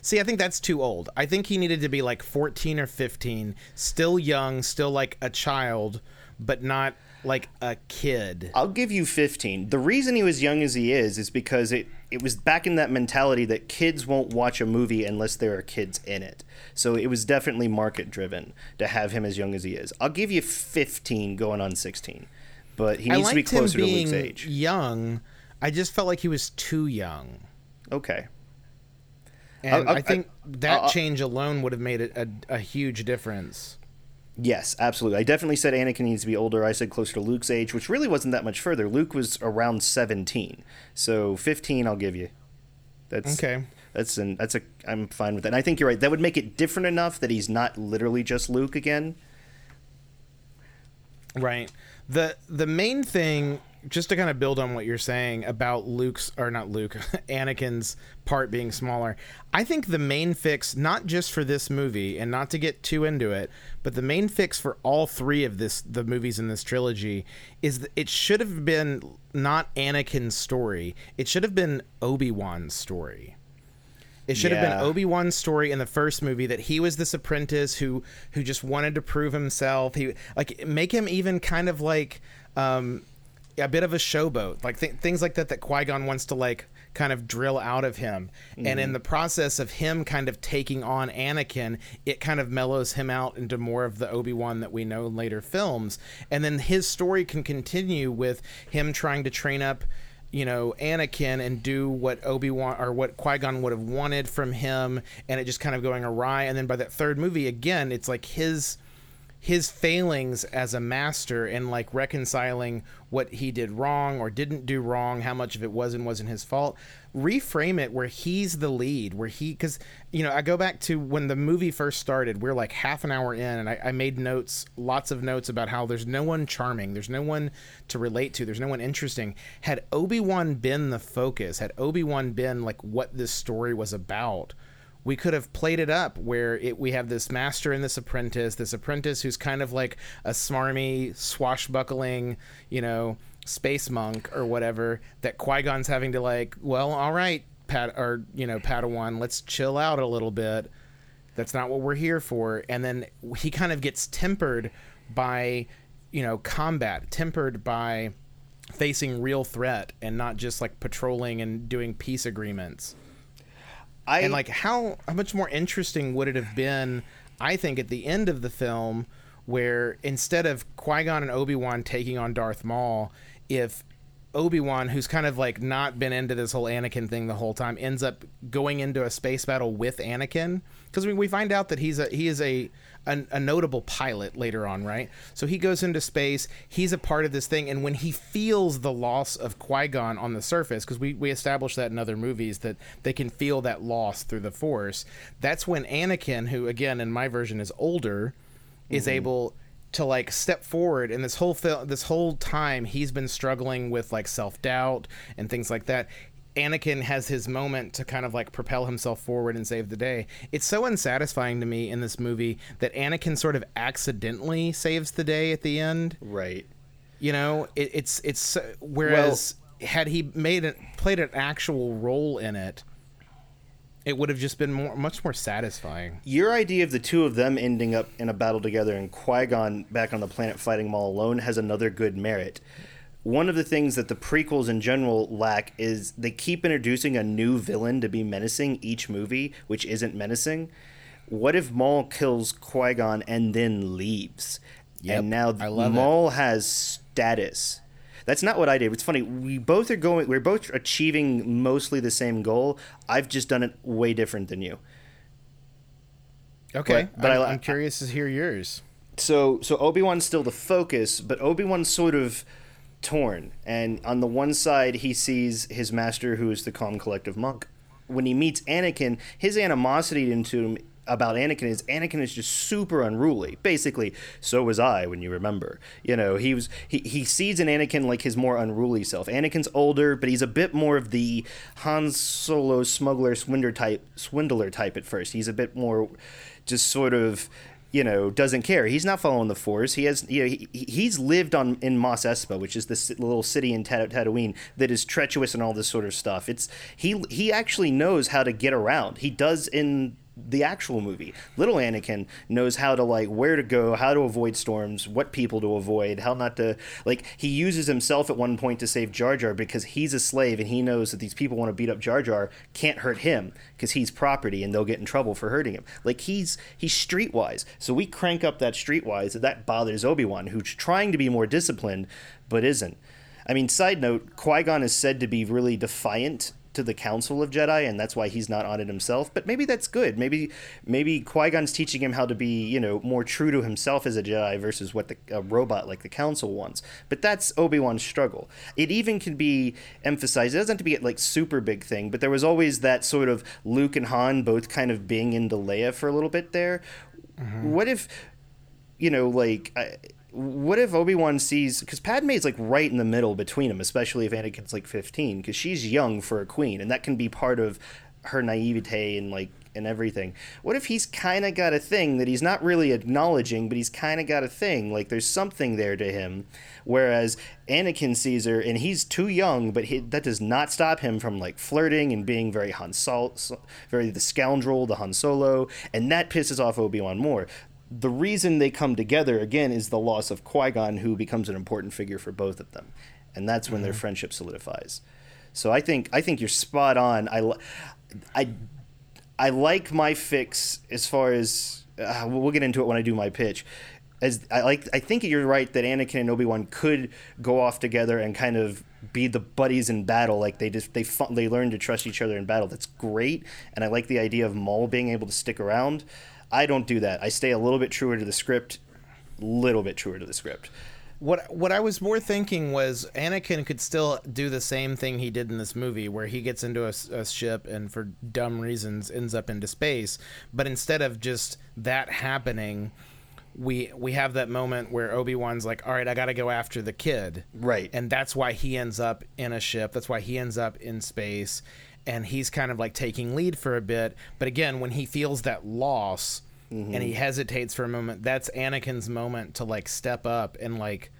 See, I think that's too old. I think he needed to be like 14 or 15, still young, still like a child, but not like a kid. I'll give you 15. The reason he was young as he is is because it it was back in that mentality that kids won't watch a movie unless there are kids in it. So it was definitely market driven to have him as young as he is. I'll give you 15 going on 16. But he needs to be closer to Luke's age. Young. I just felt like he was too young. Okay. And i i I think that change alone would have made it a, a huge difference. Yes, absolutely. I definitely said Anakin needs to be older. I said closer to Luke's age, which really wasn't that much further. Luke was around 17. So 15 I'll give you. That's Okay. That's an that's a I'm fine with that. And I think you're right. That would make it different enough that he's not literally just Luke again. Right. The the main thing just to kind of build on what you're saying about Luke's or not Luke, Anakin's part being smaller. I think the main fix, not just for this movie, and not to get too into it, but the main fix for all three of this the movies in this trilogy is that it should have been not Anakin's story. It should have been Obi Wan's story. It should yeah. have been Obi Wan's story in the first movie that he was this apprentice who who just wanted to prove himself. He like make him even kind of like um, a bit of a showboat, like th- things like that that Qui Gon wants to like kind of drill out of him. Mm-hmm. And in mm-hmm. the process of him kind of taking on Anakin, it kind of mellows him out into more of the Obi Wan that we know in later films. And then his story can continue with him trying to train up you know Anakin and do what Obi Wan or what Qui Gon would have wanted from him, and it just kind of going awry. And then by that third movie, again, it's like his his failings as a master and like reconciling what he did wrong or didn't do wrong, how much of it was and wasn't his fault. Reframe it where he's the lead, where he, because, you know, I go back to when the movie first started, we're like half an hour in, and I, I made notes, lots of notes about how there's no one charming, there's no one to relate to, there's no one interesting. Had Obi Wan been the focus, had Obi Wan been like what this story was about, we could have played it up where it, we have this master and this apprentice, this apprentice who's kind of like a smarmy, swashbuckling, you know, space monk or whatever. That Qui Gon's having to like, well, all right, Pat or you know, Padawan, let's chill out a little bit. That's not what we're here for. And then he kind of gets tempered by, you know, combat, tempered by facing real threat and not just like patrolling and doing peace agreements. I, and like how how much more interesting would it have been? I think at the end of the film, where instead of Qui Gon and Obi Wan taking on Darth Maul, if Obi Wan, who's kind of like not been into this whole Anakin thing the whole time, ends up going into a space battle with Anakin because we, we find out that he's a he is a, a, a notable pilot later on, right? So he goes into space. He's a part of this thing, and when he feels the loss of Qui Gon on the surface, because we we established that in other movies that they can feel that loss through the Force. That's when Anakin, who again in my version is older, mm-hmm. is able to like step forward and this whole film this whole time he's been struggling with like self-doubt and things like that Anakin has his moment to kind of like propel himself forward and save the day. It's so unsatisfying to me in this movie that Anakin sort of accidentally saves the day at the end. Right. You know, it, it's it's whereas well, had he made it played an actual role in it, it would have just been more, much more satisfying. Your idea of the two of them ending up in a battle together and Qui Gon back on the planet fighting Maul alone has another good merit. One of the things that the prequels in general lack is they keep introducing a new villain to be menacing each movie, which isn't menacing. What if Maul kills Qui Gon and then leaves? Yep, and now Maul it. has status That's not what I did. It's funny. We both are going. We're both achieving mostly the same goal. I've just done it way different than you. Okay, But- but I'm, I- I'm curious to hear yours. so so obi-wan's still the focus but obi-wan's sort of torn and on the one side he sees his master who is the calm collective monk when he meets anakin his animosity into him about anakin is anakin is just super unruly basically so was i when you remember you know he was he, he sees in anakin like his more unruly self anakin's older but he's a bit more of the han solo smuggler swindler type swindler type at first he's a bit more just sort of you know, doesn't care. He's not following the Force. He has, you know, he, he's lived on in Mos Espa, which is this little city in Tat- Tatooine that is treacherous and all this sort of stuff. It's he he actually knows how to get around. He does in the actual movie. Little Anakin knows how to like where to go, how to avoid storms, what people to avoid, how not to like he uses himself at one point to save Jar Jar because he's a slave and he knows that these people want to beat up Jar Jar can't hurt him because he's property and they'll get in trouble for hurting him. Like he's he's streetwise. So we crank up that streetwise that bothers Obi-Wan who's trying to be more disciplined but isn't. I mean, side note, Qui-Gon is said to be really defiant to the Council of Jedi, and that's why he's not on it himself. But maybe that's good. Maybe maybe Qui Gon's teaching him how to be, you know, more true to himself as a Jedi versus what the a robot like the Council wants. But that's Obi Wan's struggle. It even can be emphasized. It doesn't have to be like super big thing, but there was always that sort of Luke and Han both kind of being into Leia for a little bit there. Mm-hmm. What if, you know, like. I, what if Obi Wan sees because Padme's like right in the middle between them, especially if Anakin's like fifteen, because she's young for a queen, and that can be part of her naivete and like and everything. What if he's kind of got a thing that he's not really acknowledging, but he's kind of got a thing like there's something there to him, whereas Anakin sees her and he's too young, but he, that does not stop him from like flirting and being very Han Sol, very the scoundrel, the Han Solo, and that pisses off Obi Wan more the reason they come together again is the loss of Qui Gon, who becomes an important figure for both of them, and that's when their friendship solidifies. So I think I think you're spot on. I, I, I like my fix as far as uh, we'll get into it when I do my pitch. As I like, I think you're right that Anakin and Obi Wan could go off together and kind of be the buddies in battle. Like they just they they learn to trust each other in battle. That's great, and I like the idea of Maul being able to stick around. I don't do that. I stay a little bit truer to the script, little bit truer to the script. What what I was more thinking was Anakin could still do the same thing he did in this movie, where he gets into a ship and for dumb reasons ends up into space. But instead of just that happening, we we have that moment where Obi Wan's like, "All right, I got to go after the kid," Right. And that's why he ends up in a ship. That's why he ends up in space, and he's kind of like taking lead for a bit. But again, when he feels that loss and he mm-hmm. hesitates for a moment, that's Anakin's moment to like step up and like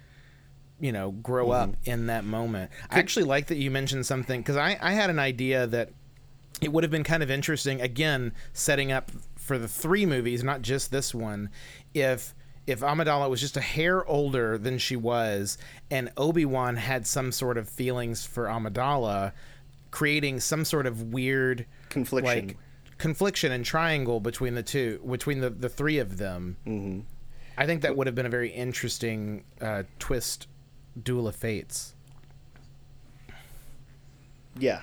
you know grow up mm-hmm. in that moment. I actually like that you mentioned something because I I had an idea that it would have been kind of interesting again setting up for the three movies not just this one if if Amidala was just a hair older than she was and Obi-Wan had some sort of feelings for Amidala creating some sort of weird Confliction. like confliction and triangle between the two between the, the three of them mm-hmm. I think that would have been a very interesting uh, twist duel of fates Yeah.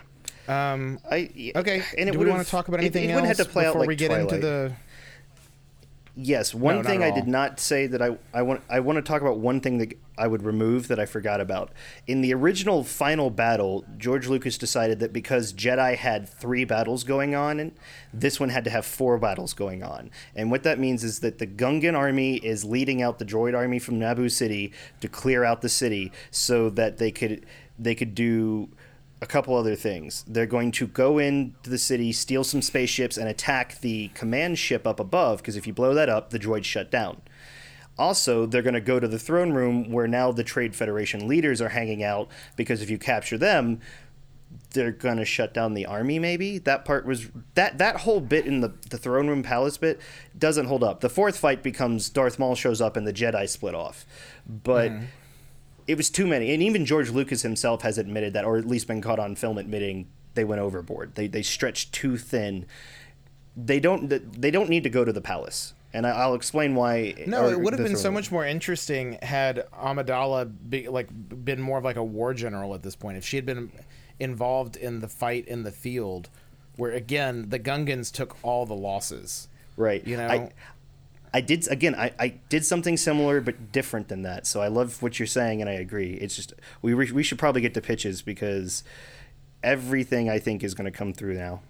um, I Okay. And it Do we would've- want to talk about it- anything it, else wouldn't have to play before out like we get Twilight. into the? Yes, one not thing I did not say that I I want I want to talk about one thing that I would remove that I forgot about. In the original final battle, George Lucas decided that because Jedi had 3 battles going on and this one had to have 4 battles going on. And what that means is that the Gungan army is leading out the droid army from Naboo City to clear out the city so that they could they could do a couple other things. They're going to go into the city, steal some spaceships, and attack the command ship up above, because if you blow that up, the droids shut down. Also, they're going to go to the throne room where now the Trade Federation leaders are hanging out, because if you capture them, they're going to shut down the army maybe that part was that that whole bit in the the throne room palace bit doesn't hold up the fourth fight becomes darth maul shows up and the jedi split off but mm-hmm. It was too many. And even George Lucas himself has admitted that, or at least been caught on film admitting they went overboard. They they stretched too thin. They don't they don't need to go to the palace. and I, will explain why. No, it would have been so much more interesting had Amidala be, like been more of like a war general at this point. If she had been involved in the fight in the field, where again the Gungans took all the losses. Right. You know. I, I did again. I, I did something similar but different than that. So I love what you're saying, and I agree. It's just we we should probably get to pitches because everything I think is going to come through now.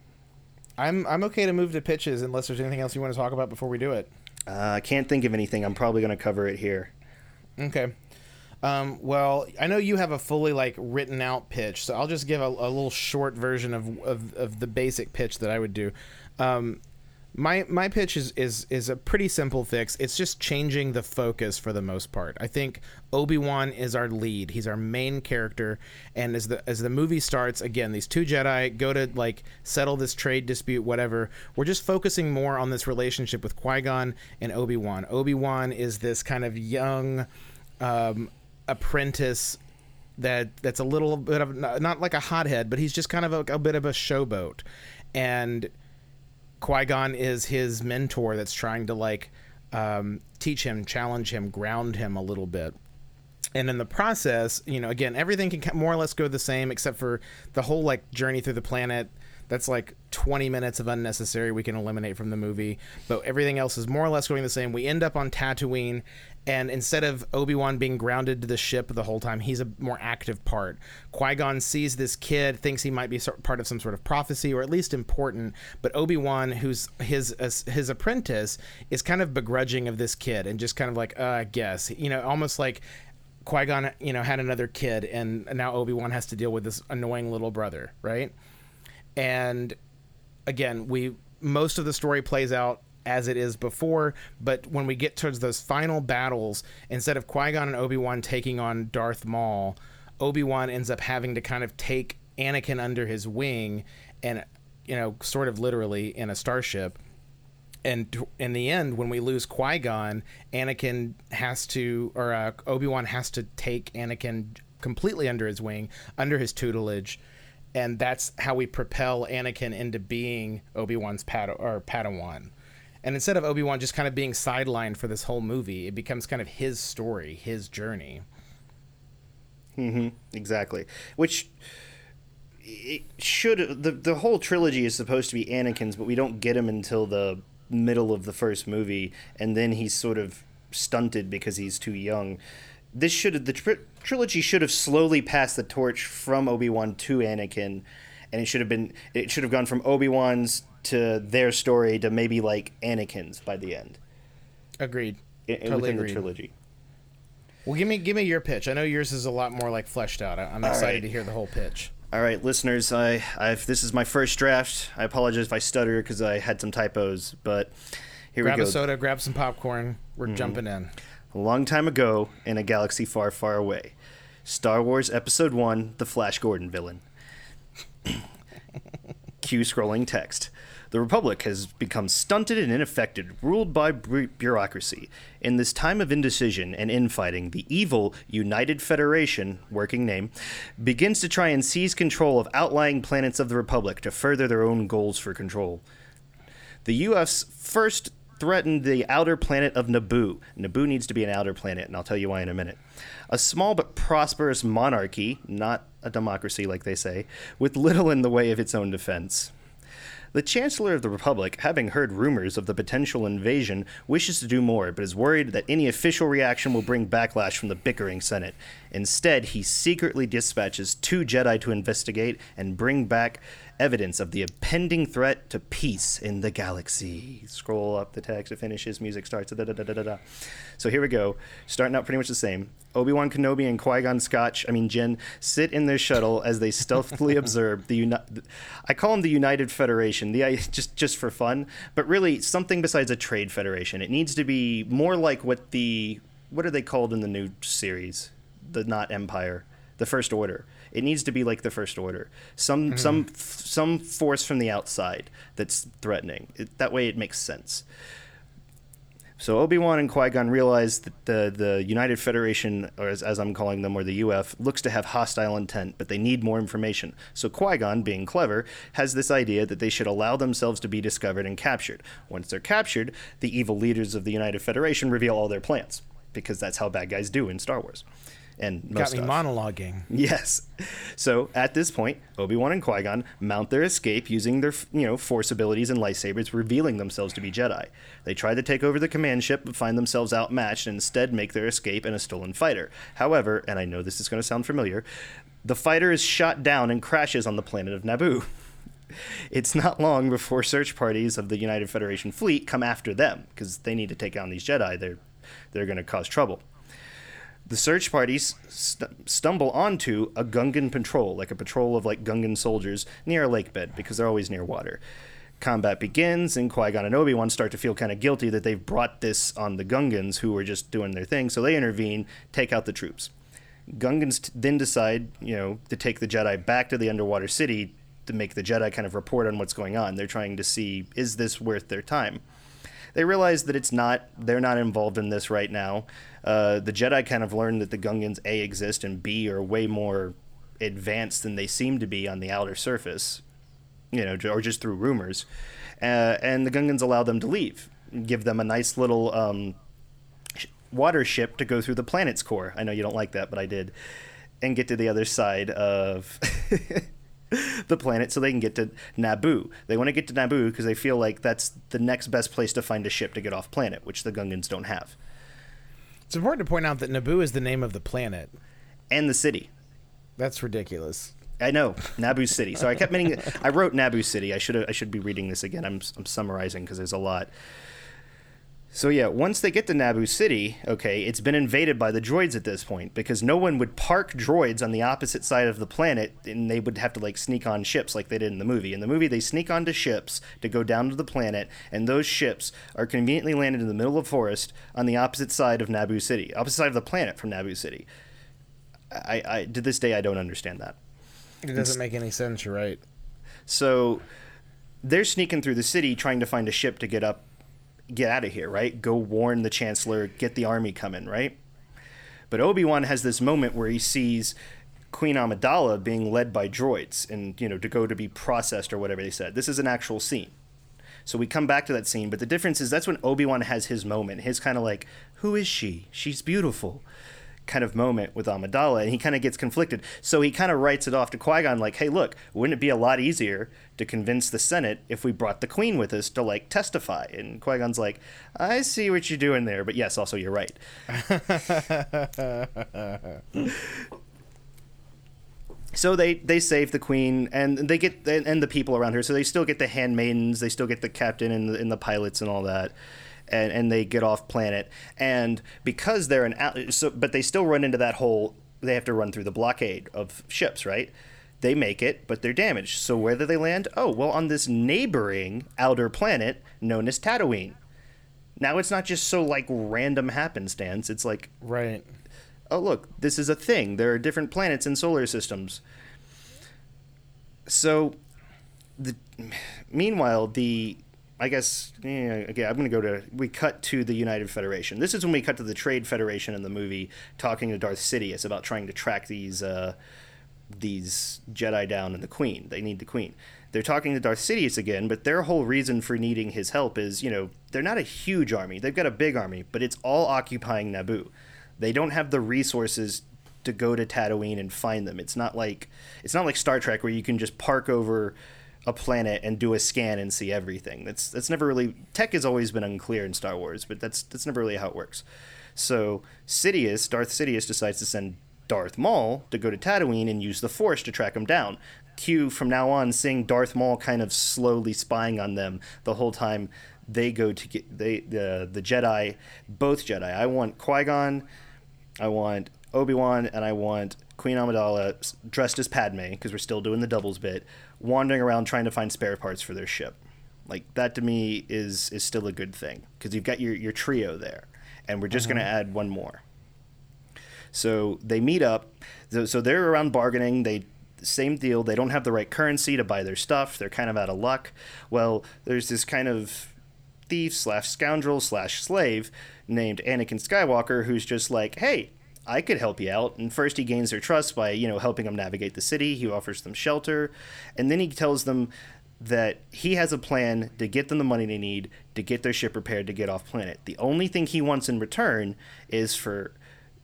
I'm I'm okay to move to pitches unless there's anything else you want to talk about before we do it. Uh, I can't think of anything. I'm probably going to cover it here. Okay. Um, well, I know you have a fully like written out pitch, so I'll just give a, a little short version of, of, of the basic pitch that I would do. Um, my my pitch is, is is a pretty simple fix. It's just changing the focus for the most part. I think Obi Wan is our lead. He's our main character, and as the as the movie starts, again, these two Jedi go to like settle this trade dispute, whatever. We're just focusing more on this relationship with Qui Gon and Obi Wan. Obi Wan is this kind of young um, apprentice that that's a little bit of not like a hothead, but he's just kind of a, a bit of a showboat, and Qui Gon is his mentor that's trying to like um, teach him, challenge him, ground him a little bit. And in the process, you know, again, everything can more or less go the same except for the whole like journey through the planet that's like 20 minutes of unnecessary we can eliminate from the movie. But everything else is more or less going the same. We end up on Tatooine, and instead of Obi Wan being grounded to the ship the whole time, he's a more active part. Qui Gon sees this kid, thinks he might be part of some sort of prophecy or at least important. But Obi Wan, who's his his apprentice, is kind of begrudging of this kid and just kind of like, uh, I guess, you know, almost like. Qui Gon, you know, had another kid, and now Obi Wan has to deal with this annoying little brother, right? and again we most of the story plays out as it is before, but when we get towards those final battles, instead of Qui Gon and Obi Wan taking on Darth Maul, Obi Wan ends up having to kind of take Anakin under his wing, and you know, sort of literally in a starship. And in the end, when we lose Qui Gon, Anakin has to, or uh, Obi Wan has to take Anakin completely under his wing, under his tutelage, and that's how we propel Anakin into being Obi Wan's Pad- or Padawan. And instead of Obi Wan just kind of being sidelined for this whole movie, it becomes kind of his story, his journey. Mm-hmm. Exactly. Which it should the the whole trilogy is supposed to be Anakin's, but we don't get him until the middle of the first movie, and then he's sort of stunted because he's too young this should the tri- trilogy should have slowly passed the torch from Obi Wan to Anakin, and it should have been it should have gone from Obi Wan's to their story to maybe like Anakin's by the end. Agreed. In, totally within agreed. the trilogy. Well, give me give me your pitch. I know yours is a lot more like fleshed out. I'm excited right. to hear the whole pitch. All right, listeners, I I've this is my first draft. I apologize if I stutter because I had some typos, but here grab we go. Grab a soda, grab some popcorn. We're mm-hmm. jumping in. A long time ago, in a galaxy far, far away. Star Wars Episode 1 The Flash Gordon Villain. Cue scrolling text. The Republic has become stunted and ineffective, ruled by bureaucracy. In this time of indecision and infighting, the evil United Federation, working name, begins to try and seize control of outlying planets of the Republic to further their own goals for control. The U.S. first threatened the outer planet of Naboo. Naboo needs to be an outer planet, and I'll tell you why in a minute. A small but prosperous monarchy, not a democracy like they say, with little in the way of its own defense. The Chancellor of the Republic, having heard rumors of the potential invasion, wishes to do more, but is worried that any official reaction will bring backlash from the bickering Senate. Instead, he secretly dispatches two Jedi to investigate and bring back evidence of the impending threat to peace in the galaxy. Scroll up the text, it finishes, music starts. Da, da, da, da, da. So here we go. Starting out pretty much the same. Obi Wan Kenobi and Qui Gon Scotch, I mean Jinn, sit in their shuttle as they stealthily observe the uni- I call them the United Federation, the just just for fun, but really something besides a trade federation. It needs to be more like what the what are they called in the new series? The not Empire, the First Order it needs to be like the First Order. Some mm-hmm. some some force from the outside that's threatening. It, that way, it makes sense. So Obi Wan and Qui Gon realize that the the United Federation, or as, as I'm calling them, or the UF, looks to have hostile intent, but they need more information. So Qui Gon, being clever, has this idea that they should allow themselves to be discovered and captured. Once they're captured, the evil leaders of the United Federation reveal all their plans, because that's how bad guys do in Star Wars. And most Got me monologuing. Yes. So at this point, Obi Wan and Qui Gon mount their escape using their, you know, force abilities and lightsabers, revealing themselves to be Jedi. They try to take over the command ship, but find themselves outmatched and instead make their escape in a stolen fighter. However, and I know this is going to sound familiar, the fighter is shot down and crashes on the planet of Naboo. It's not long before search parties of the United Federation fleet come after them because they need to take on these Jedi. They're they're going to cause trouble the search parties st- stumble onto a Gungan patrol, like a patrol of like Gungan soldiers near a lake bed because they're always near water. Combat begins, and Qui Gon and Obi Wan start to feel kind of guilty that they've brought this on the Gungans who were just doing their thing, so they intervene, take out the troops. Gungans t- then decide, you know, to take the Jedi back to the underwater city to make the Jedi kind of report on what's going on. They're trying to see is this worth their time they realize that it's not they're not involved in this right now uh, the jedi kind of learned that the gungans a exist and b are way more advanced than they seem to be on the outer surface you know or just through rumors uh, and the gungans allow them to leave give them a nice little um, water ship to go through the planet's core i know you don't like that but i did and get to the other side of the planet so they can get to Naboo. They want to get to Naboo because they feel like that's the next best place to find a ship to get off planet, which the Gungans don't have. It's important to point out that Naboo is the name of the planet. And the city. That's ridiculous. I know Naboo City. So I kept meaning. I wrote Naboo City. I should I should be reading this again. I'm I'm summarizing because there's a lot. So yeah, once they get to Naboo City, okay, it's been invaded by the droids at this point because no one would park droids on the opposite side of the planet, and they would have to like sneak on ships like they did in the movie. In the movie, they sneak onto ships to go down to the planet, and those ships are conveniently landed in the middle of forest on the opposite side of Naboo City, opposite side of the planet from Naboo City. I, I to this day I don't understand that. It doesn't make any sense. You're right. So they're sneaking through the city trying to find a ship to get up, get out of here, right? Go warn the Chancellor, get the army coming, right? But Obi Wan has this moment where he sees Queen Amidala being led by droids and, you know, to go to be processed or whatever they said. This is an actual scene. So we come back to that scene, but the difference is that's when Obi Wan has his moment, his kind of like, who is she? She's beautiful kind of moment with Amidala, and he kind of gets conflicted. So he kind of writes it off to Qui Gon, like, "Hey, look, wouldn't it be a lot easier to convince the Senate if we brought the Queen with us to like testify?" And Qui Gon's like, "I see what you're doing there, but yes, also you're right." so they they save the queen and they get and the people around her so they still get the handmaidens they still get the captain and the, and the pilots and all that and and they get off planet. And because they're an out so but they still run into that whole they have to run through the blockade of ships right? They make it but they're damaged. So where do they land? Oh well on this neighboring outer planet known as Tatooine. Now it's not just so like random happenstance. It's like Right. oh look this is a thing. There are different planets in solar systems. So the meanwhile the i guess yeah, okay i'm going to go to we cut to the united federation. This is when we cut to the trade federation in the movie talking to darth sidious about trying to track these uh, these jedi down and the queen. They need the queen. They're talking to darth sidious again but their whole reason for needing his help is you know they're not a huge army. They've got a big army but it's all occupying naboo. They don't have the resources to go to Tatooine and find them. It's not like it's not like Star Trek where you can just park over a planet and do a scan and see everything. That's that's never really tech has always been unclear in Star Wars, but that's that's never really how it works. So Sidious, Darth Sidious decides to send Darth Maul to go to Tatooine and use the Force to track him down. Q from now on seeing Darth Maul kind of slowly spying on them the whole time they go to get they the the Jedi, both Jedi. I want Qui Gon, I want Obi Wan, and I want Queen Amidala dressed as Padme because we're still doing the doubles bit, wandering around trying to find spare parts for their ship. Like that to me is is still a good thing because you've got your your trio there, and we're just mm-hmm. gonna add one more. So they meet up. So, so they're around bargaining. They same deal. They don't have the right currency to buy their stuff. They're kind of out of luck. Well, there's this kind of thief slash scoundrel slash slave named Anakin Skywalker, who's just like, hey, I could help you out. And first he gains their trust by, you know, helping them navigate the city. He offers them shelter. And then he tells them that he has a plan to get them the money they need to get their ship repaired to get off planet. The only thing he wants in return is for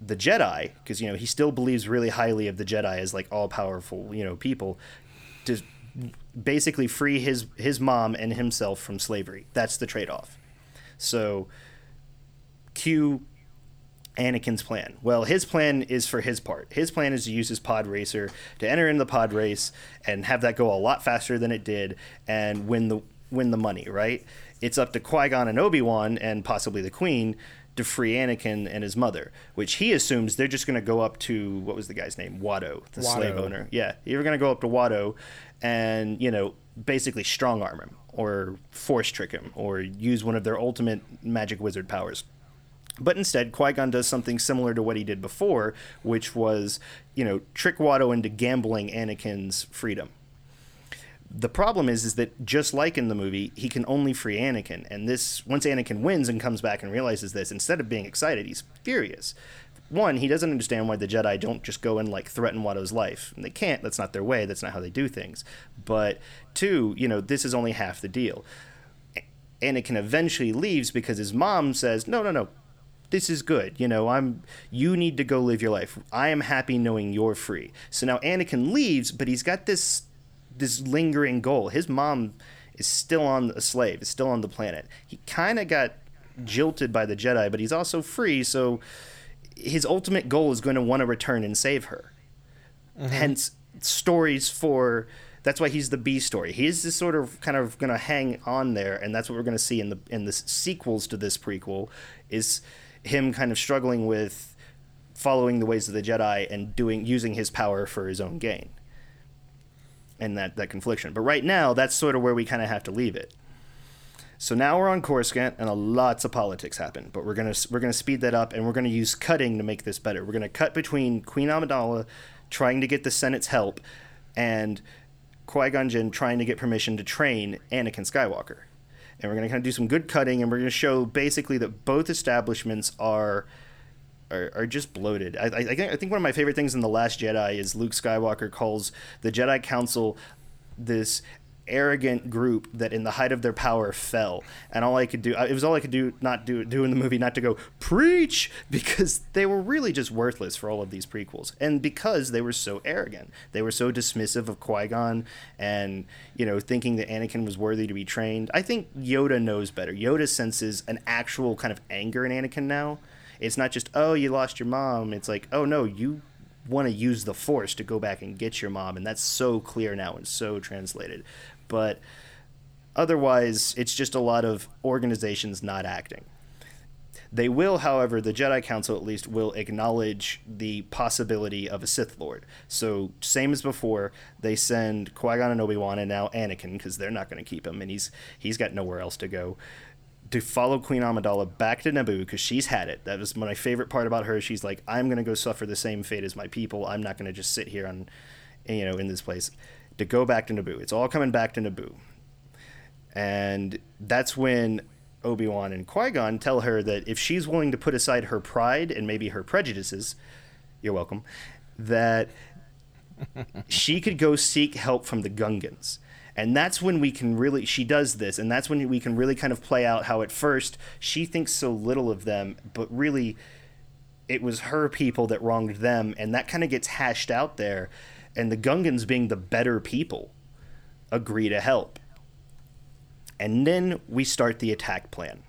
the Jedi, because you know he still believes really highly of the Jedi as like all powerful, you know, people, to basically free his his mom and himself from slavery. That's the trade off. So, cue Anakin's plan. Well, his plan is for his part. His plan is to use his pod racer to enter in the pod race and have that go a lot faster than it did and win the win the money. Right? It's up to Qui Gon and Obi Wan and possibly the Queen to free Anakin and his mother, which he assumes they're just going to go up to what was the guy's name, Watto, the Watto. slave owner. Yeah, you're going to go up to Watto, and you know basically strong arm him or force trick him or use one of their ultimate magic wizard powers. But instead, Qui Gon does something similar to what he did before, which was, you know, trick Watto into gambling Anakin's freedom. The problem is, is that just like in the movie, he can only free Anakin, and this once Anakin wins and comes back and realizes this, instead of being excited, he's furious. One, he doesn't understand why the Jedi don't just go and like threaten Watto's life. And they can't. That's not their way. That's not how they do things. But two, you know, this is only half the deal. Anakin eventually leaves because his mom says, "No, no, no, this is good. You know, I'm you need to go live your life. I am happy knowing you're free. So now Anakin leaves, but he's got this this lingering goal. His mom is still on a slave, is still on the planet. He kind of got jilted by the Jedi, but he's also free, so his ultimate goal is going to want to return and save her. Mm-hmm. Hence stories for that's why he's the B story. He's just sort of kind of going to hang on there, and that's what we're going to see in the in the sequels to this prequel is him kind of struggling with following the ways of the Jedi and doing using his power for his own gain. And that that confliction. But right now, that's sort of where we kind of have to leave it. So now we're on Coruscant, and a lots of politics happen. But we're gonna we're gonna speed that up, and we're gonna use cutting to make this better. We're gonna cut between Queen Amidala trying to get the Senate's help, and Qui Gon Jinn trying to get permission to train Anakin Skywalker. And we're gonna kind of do some good cutting, and we're gonna show basically that both establishments are. Are, are just bloated. I, I, I think one of my favorite things in the Last Jedi is Luke Skywalker calls the Jedi Council this arrogant group that in the height of their power fell. And all i could do it was all i could do not do do in the movie not to go preach! because they were really just worthless for all of these prequels. And because they were so arrogant. They were so dismissive of qui-gon and you know thinking that anakin was worthy to be trained. I think yoda knows better. Yoda senses an actual kind of anger in anakin now. It's not just oh you lost your mom. It's like oh no you want to use the force to go back and get your mom. And that's so clear now and so translated but otherwise it's just a lot of organizations not acting they will however the jedi council at least will acknowledge the possibility of a sith lord so same as before they send qui-gon and obi-wan and now anakin because they're not going to keep him and he's he's got nowhere else to go to follow Queen Amidala back to Naboo because she's had it. That was my favorite part about her. She's like, I'm gonna go suffer the same fate as my people. I'm not gonna just sit here on, you know, in this place. To go back to Naboo. It's all coming back to Naboo. And that's when Obi Wan and Qui Gon tell her that if she's willing to put aside her pride and maybe her prejudices, you're welcome, that she could go seek help from the Gungans and that's when we can really she does this and that's when we can really kind of play out how at first she thinks so little of them but really it was her people that wronged them and that kind of gets hashed out there and the gungans being the better people agree to help and then we start the attack plan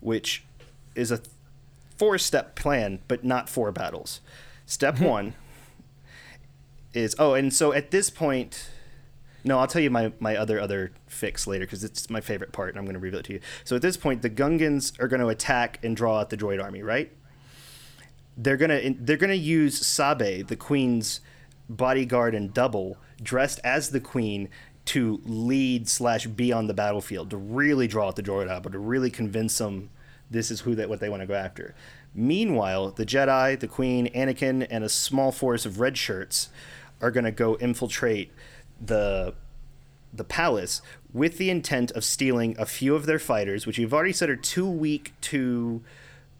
which is a four step plan but not four battles step one is oh and so at this point no, I'll tell you my, my other other fix later because it's my favorite part, and I'm going to reveal it to you. So at this point, the Gungans are going to attack and draw out the droid army, right? They're gonna they're gonna use Sabe, the queen's bodyguard and double, dressed as the queen, to lead slash be on the battlefield to really draw out the droid but to really convince them this is who that what they want to go after. Meanwhile, the Jedi, the Queen, Anakin, and a small force of red shirts are going to go infiltrate the the palace with the intent of stealing a few of their fighters, which you've already said are too weak to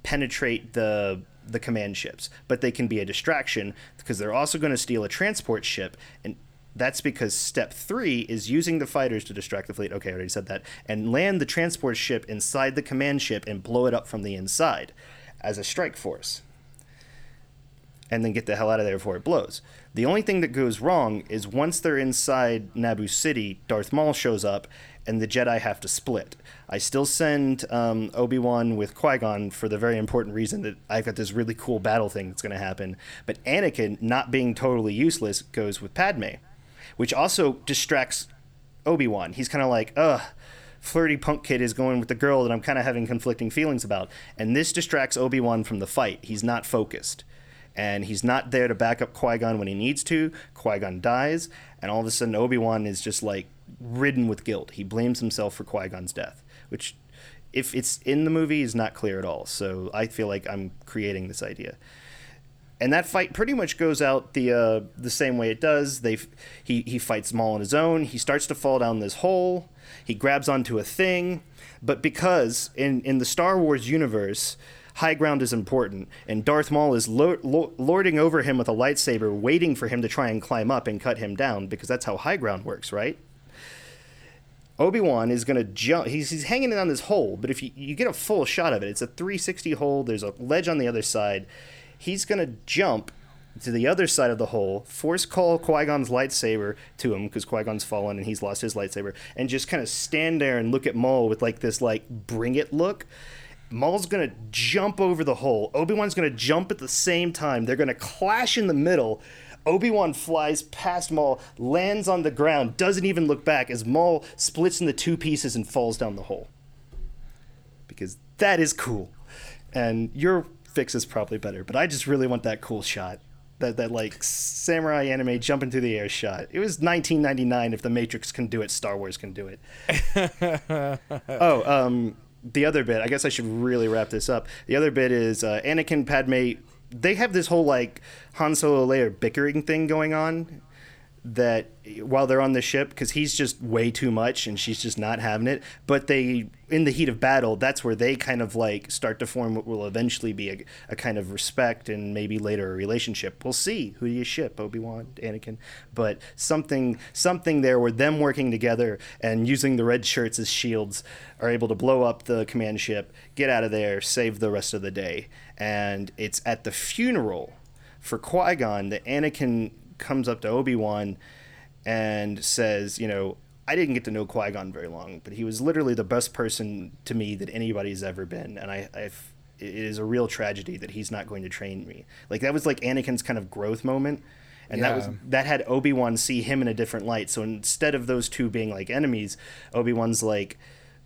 penetrate the the command ships, but they can be a distraction because they're also going to steal a transport ship and that's because step three is using the fighters to distract the fleet. Okay, I already said that. And land the transport ship inside the command ship and blow it up from the inside as a strike force. And then get the hell out of there before it blows. The only thing that goes wrong is once they're inside Naboo City, Darth Maul shows up and the Jedi have to split. I still send um, Obi Wan with Qui Gon for the very important reason that I've got this really cool battle thing that's going to happen. But Anakin, not being totally useless, goes with Padme, which also distracts Obi Wan. He's kind of like, ugh. Flirty punk kid is going with the girl that I'm kind of having conflicting feelings about. And this distracts Obi Wan from the fight. He's not focused and he's not there to back up Qui Gon when he needs to. Qui Gon dies, and all of a sudden Obi Wan is just like ridden with guilt. He blames himself for Qui Gon's death, which, if it's in the movie, is not clear at all. So I feel like I'm creating this idea. And that fight pretty much goes out the uh, the same way it does. They he he fights Maul on his own. He starts to fall down this hole. He grabs onto a thing, but because in in the Star Wars universe, high ground is important, and Darth Maul is lo- lo- lording over him with a lightsaber, waiting for him to try and climb up and cut him down, because that's how high ground works, right? Obi Wan is going to jump. He's, he's hanging in on this hole, but if you, you get a full shot of it, it's a 360 hole. There's a ledge on the other side. He's going to jump to the other side of the hole, force call Qui Gon's lightsaber to him because Qui Gon's fallen and he's lost his lightsaber, and just kind of stand there and look at Maul with like this like bring it look. Maul's gonna jump over the hole. Obi Wan's gonna jump at the same time. They're gonna clash in the middle. Obi Wan flies past Maul, lands on the ground, doesn't even look back as Maul splits into two pieces and falls down the hole. Because that is cool. And your fix is probably better, but I just really want that cool shot. That, that like samurai anime jumping through the air shot. It was 1999. If the Matrix can do it, Star Wars can do it. oh, um, the other bit. I guess I should really wrap this up. The other bit is uh, Anakin, Padme. They have this whole like Han Solo Leia bickering thing going on. That while they're on the ship, because he's just way too much and she's just not having it. But they, in the heat of battle, that's where they kind of like start to form what will eventually be a, a kind of respect and maybe later a relationship. We'll see who do you ship, Obi Wan, Anakin. But something, something there where them working together and using the red shirts as shields are able to blow up the command ship, get out of there, save the rest of the day. And it's at the funeral for Qui Gon that Anakin comes up to Obi Wan and says, you know, I didn't get to know Qui Gon very long, but he was literally the best person to me that anybody's ever been, and I, I've, it is a real tragedy that he's not going to train me. Like that was like Anakin's kind of growth moment, and Yeah. that was that had Obi Wan see him in a different light. So instead of those two being like enemies, Obi Wan's like,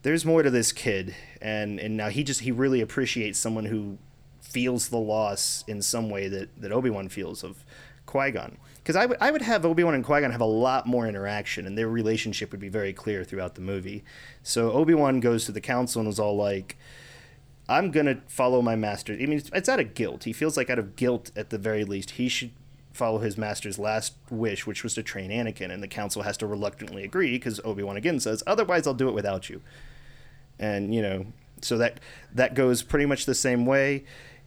there's more to this kid, and and now he just he really appreciates someone who feels the loss in some way that that Obi Wan feels of Qui Gon. Because I would I would have Obi Wan and Qui Gon have a lot more interaction, and their relationship would be very clear throughout the movie. So Obi Wan goes to the council and is all like. I'm gonna follow my master. I mean, it's, out of guilt. He feels like out of guilt, at the very least, he should follow his master's last wish, which was to train Anakin. And the council has to reluctantly agree because Obi Wan again says, "Otherwise, I'll do it without you." And you know, so that that goes pretty much the same way.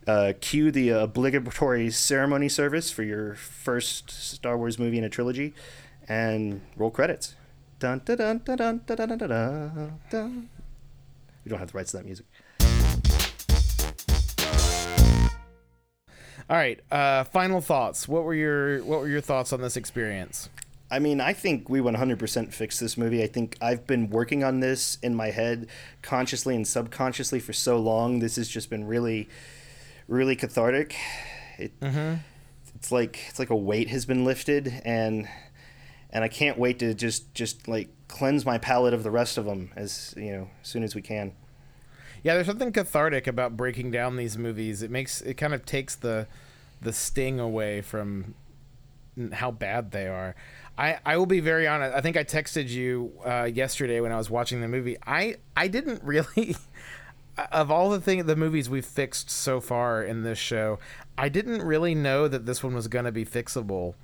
Uh, cue the obligatory ceremony service for your first Star Wars movie in a trilogy, and roll credits. Dun dun dun dun dun dun dun dun dun. We don't have the rights to that music. All right. Uh, final thoughts. What were your What were your thoughts on this experience? I mean, I think we 100% fixed this movie. I think I've been working on this in my head consciously and subconsciously for so long. This has just been really, really cathartic. It, It's like it's like a weight has been lifted, and and I can't wait to just just like cleanse my palate of the rest of them as you know as soon as we can. Yeah, there's something cathartic about breaking down these movies. It makes it kind of takes the the sting away from how bad they are. I, I will be very honest. I think I texted you uh, yesterday when I was watching the movie. I I didn't really of all the thing the movies we've fixed so far in this show, I didn't really know that this one was going to be fixable.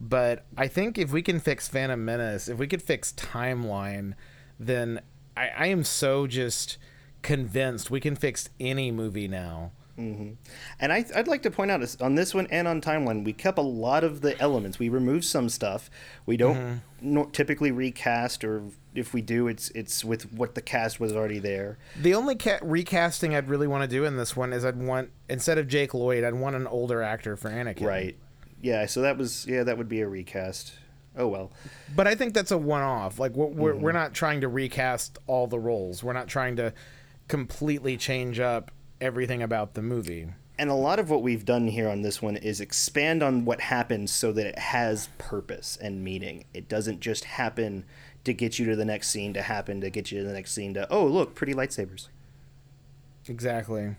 But I think if we can fix Phantom Menace, if we could fix timeline, then I, I am so just convinced we can fix any movie now. Mm-hmm. And I, would like to point out on this one and on Timeline, we kept a lot of the elements. We removed some stuff. We don't mm-hmm. typically recast, or if we do, it's it's with what the cast was already there. The only ca- recasting I'd really want to do in this one is I'd want instead of Jake Lloyd, I'd want an older actor for Anakin. Right. Yeah. So that was yeah, that would be a recast. Oh well. But I think that's a one-off. Like we're mm-hmm. we're not trying to recast all the roles. We're not trying to completely change up everything about the movie. And a lot of what we've done here on this one is expand on what happens so that it has purpose and meaning. It doesn't just happen to get you to the next scene, to happen to get you to the next scene, to, oh, look, pretty lightsabers. Exactly.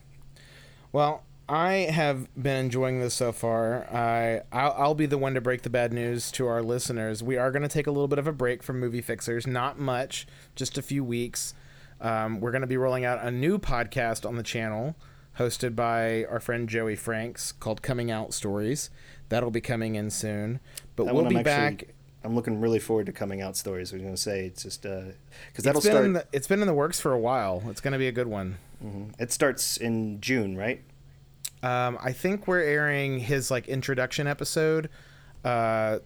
Well, I have been enjoying this so far. I I'll, I'll, be the one to break the bad news to our listeners. We are going to take a little bit of a break from movie fixers, not much, just a few weeks. Um, we're going to be rolling out a new podcast on the channel hosted by our friend Joey Franks called Coming Out Stories. That'll be coming in soon. But that we'll be back. I'm looking really forward to coming out stories. I was going to say it's just because uh, that'll start. The, it's been in the works for a while. It's going to be a good one. Mm-hmm. It starts in June, right? Um, I think we're airing his like introduction episode uh,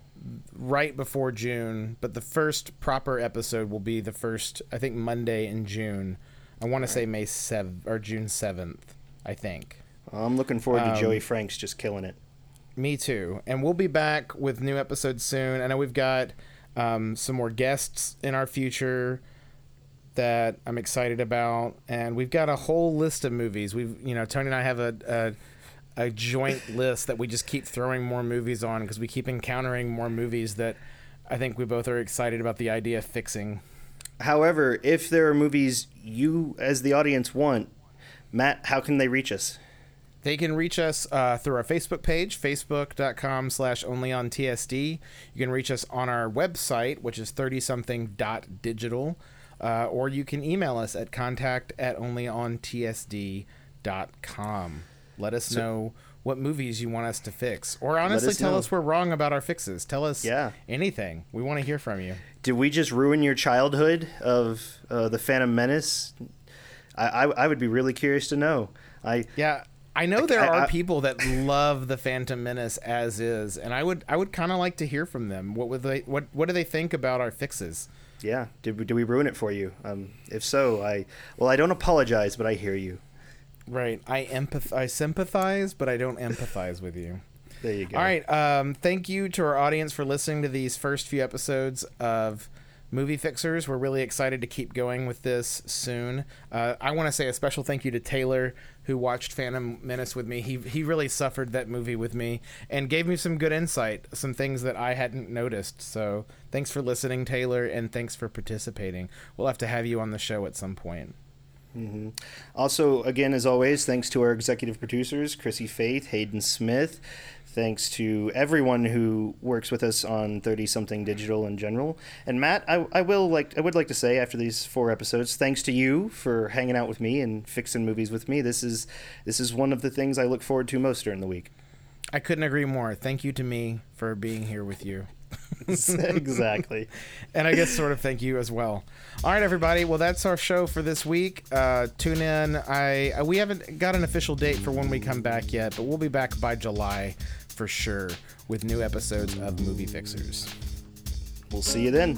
right before June, but the first proper episode will be the first, I think, Monday in June. I want to say May 7th or June 7th, I think. I'm looking forward to um, Joey Franks just killing it. Me too. And we'll be back with new episodes soon. I know we've got um, some more guests in our future that I'm excited about, and we've got a whole list of movies. We've, you know, Tony and I have a, a a joint list that we just keep throwing more movies on because we keep encountering more movies that I think we both are excited about the idea of fixing. However, if there are movies you, as the audience, want, Matt, how can they reach us? They can reach us uh, through our Facebook page, facebook.com slash only on TSD. You can reach us on our website, which is 30something.digital, uh, or you can email us at contact at only on onlyontSD.com. Let us so, know what movies you want us to fix, or honestly, tell know. us we're wrong about our fixes. Tell us yeah. anything. We want to hear from you. Did we just ruin your childhood of uh, the Phantom Menace? I, I, I would be really curious to know. I yeah. I know there I, are I, people that love the Phantom Menace as is, and I would I would kind of like to hear from them. What would they what what do they think about our fixes? Yeah, did we, did we ruin it for you? Um, if so, I well I don't apologize, but I hear you. Right. I empath. I sympathize, but I don't empathize with you. There you go. All right. Um, thank you to our audience for listening to these first few episodes of Movie Fixers. We're really excited to keep going with this soon. Uh, I want to say a special thank you to Taylor, who watched Phantom Menace with me. He he really suffered that movie with me and gave me some good insight, some things that I hadn't noticed. So thanks for listening, Taylor, and thanks for participating. We'll have to have you on the show at some point. Mm-hmm. Also, again, as always, thanks to our executive producers, Chrissy Faith, Hayden Smith. Thanks to everyone who works with us on Thirty Something Digital in general. And Matt, I, I will like I would like to say after these four episodes, thanks to you for hanging out with me and fixing movies with me. This is this is one of the things I look forward to most during the week. I couldn't agree more. Thank you to me for being here with you. exactly. and I guess sort of thank you as well. All right, everybody. Well, that's our show for this week. Uh, tune in. I we haven't got an official date for when we come back yet, but we'll be back by July for sure with new episodes of Movie Fixers. We'll see you then.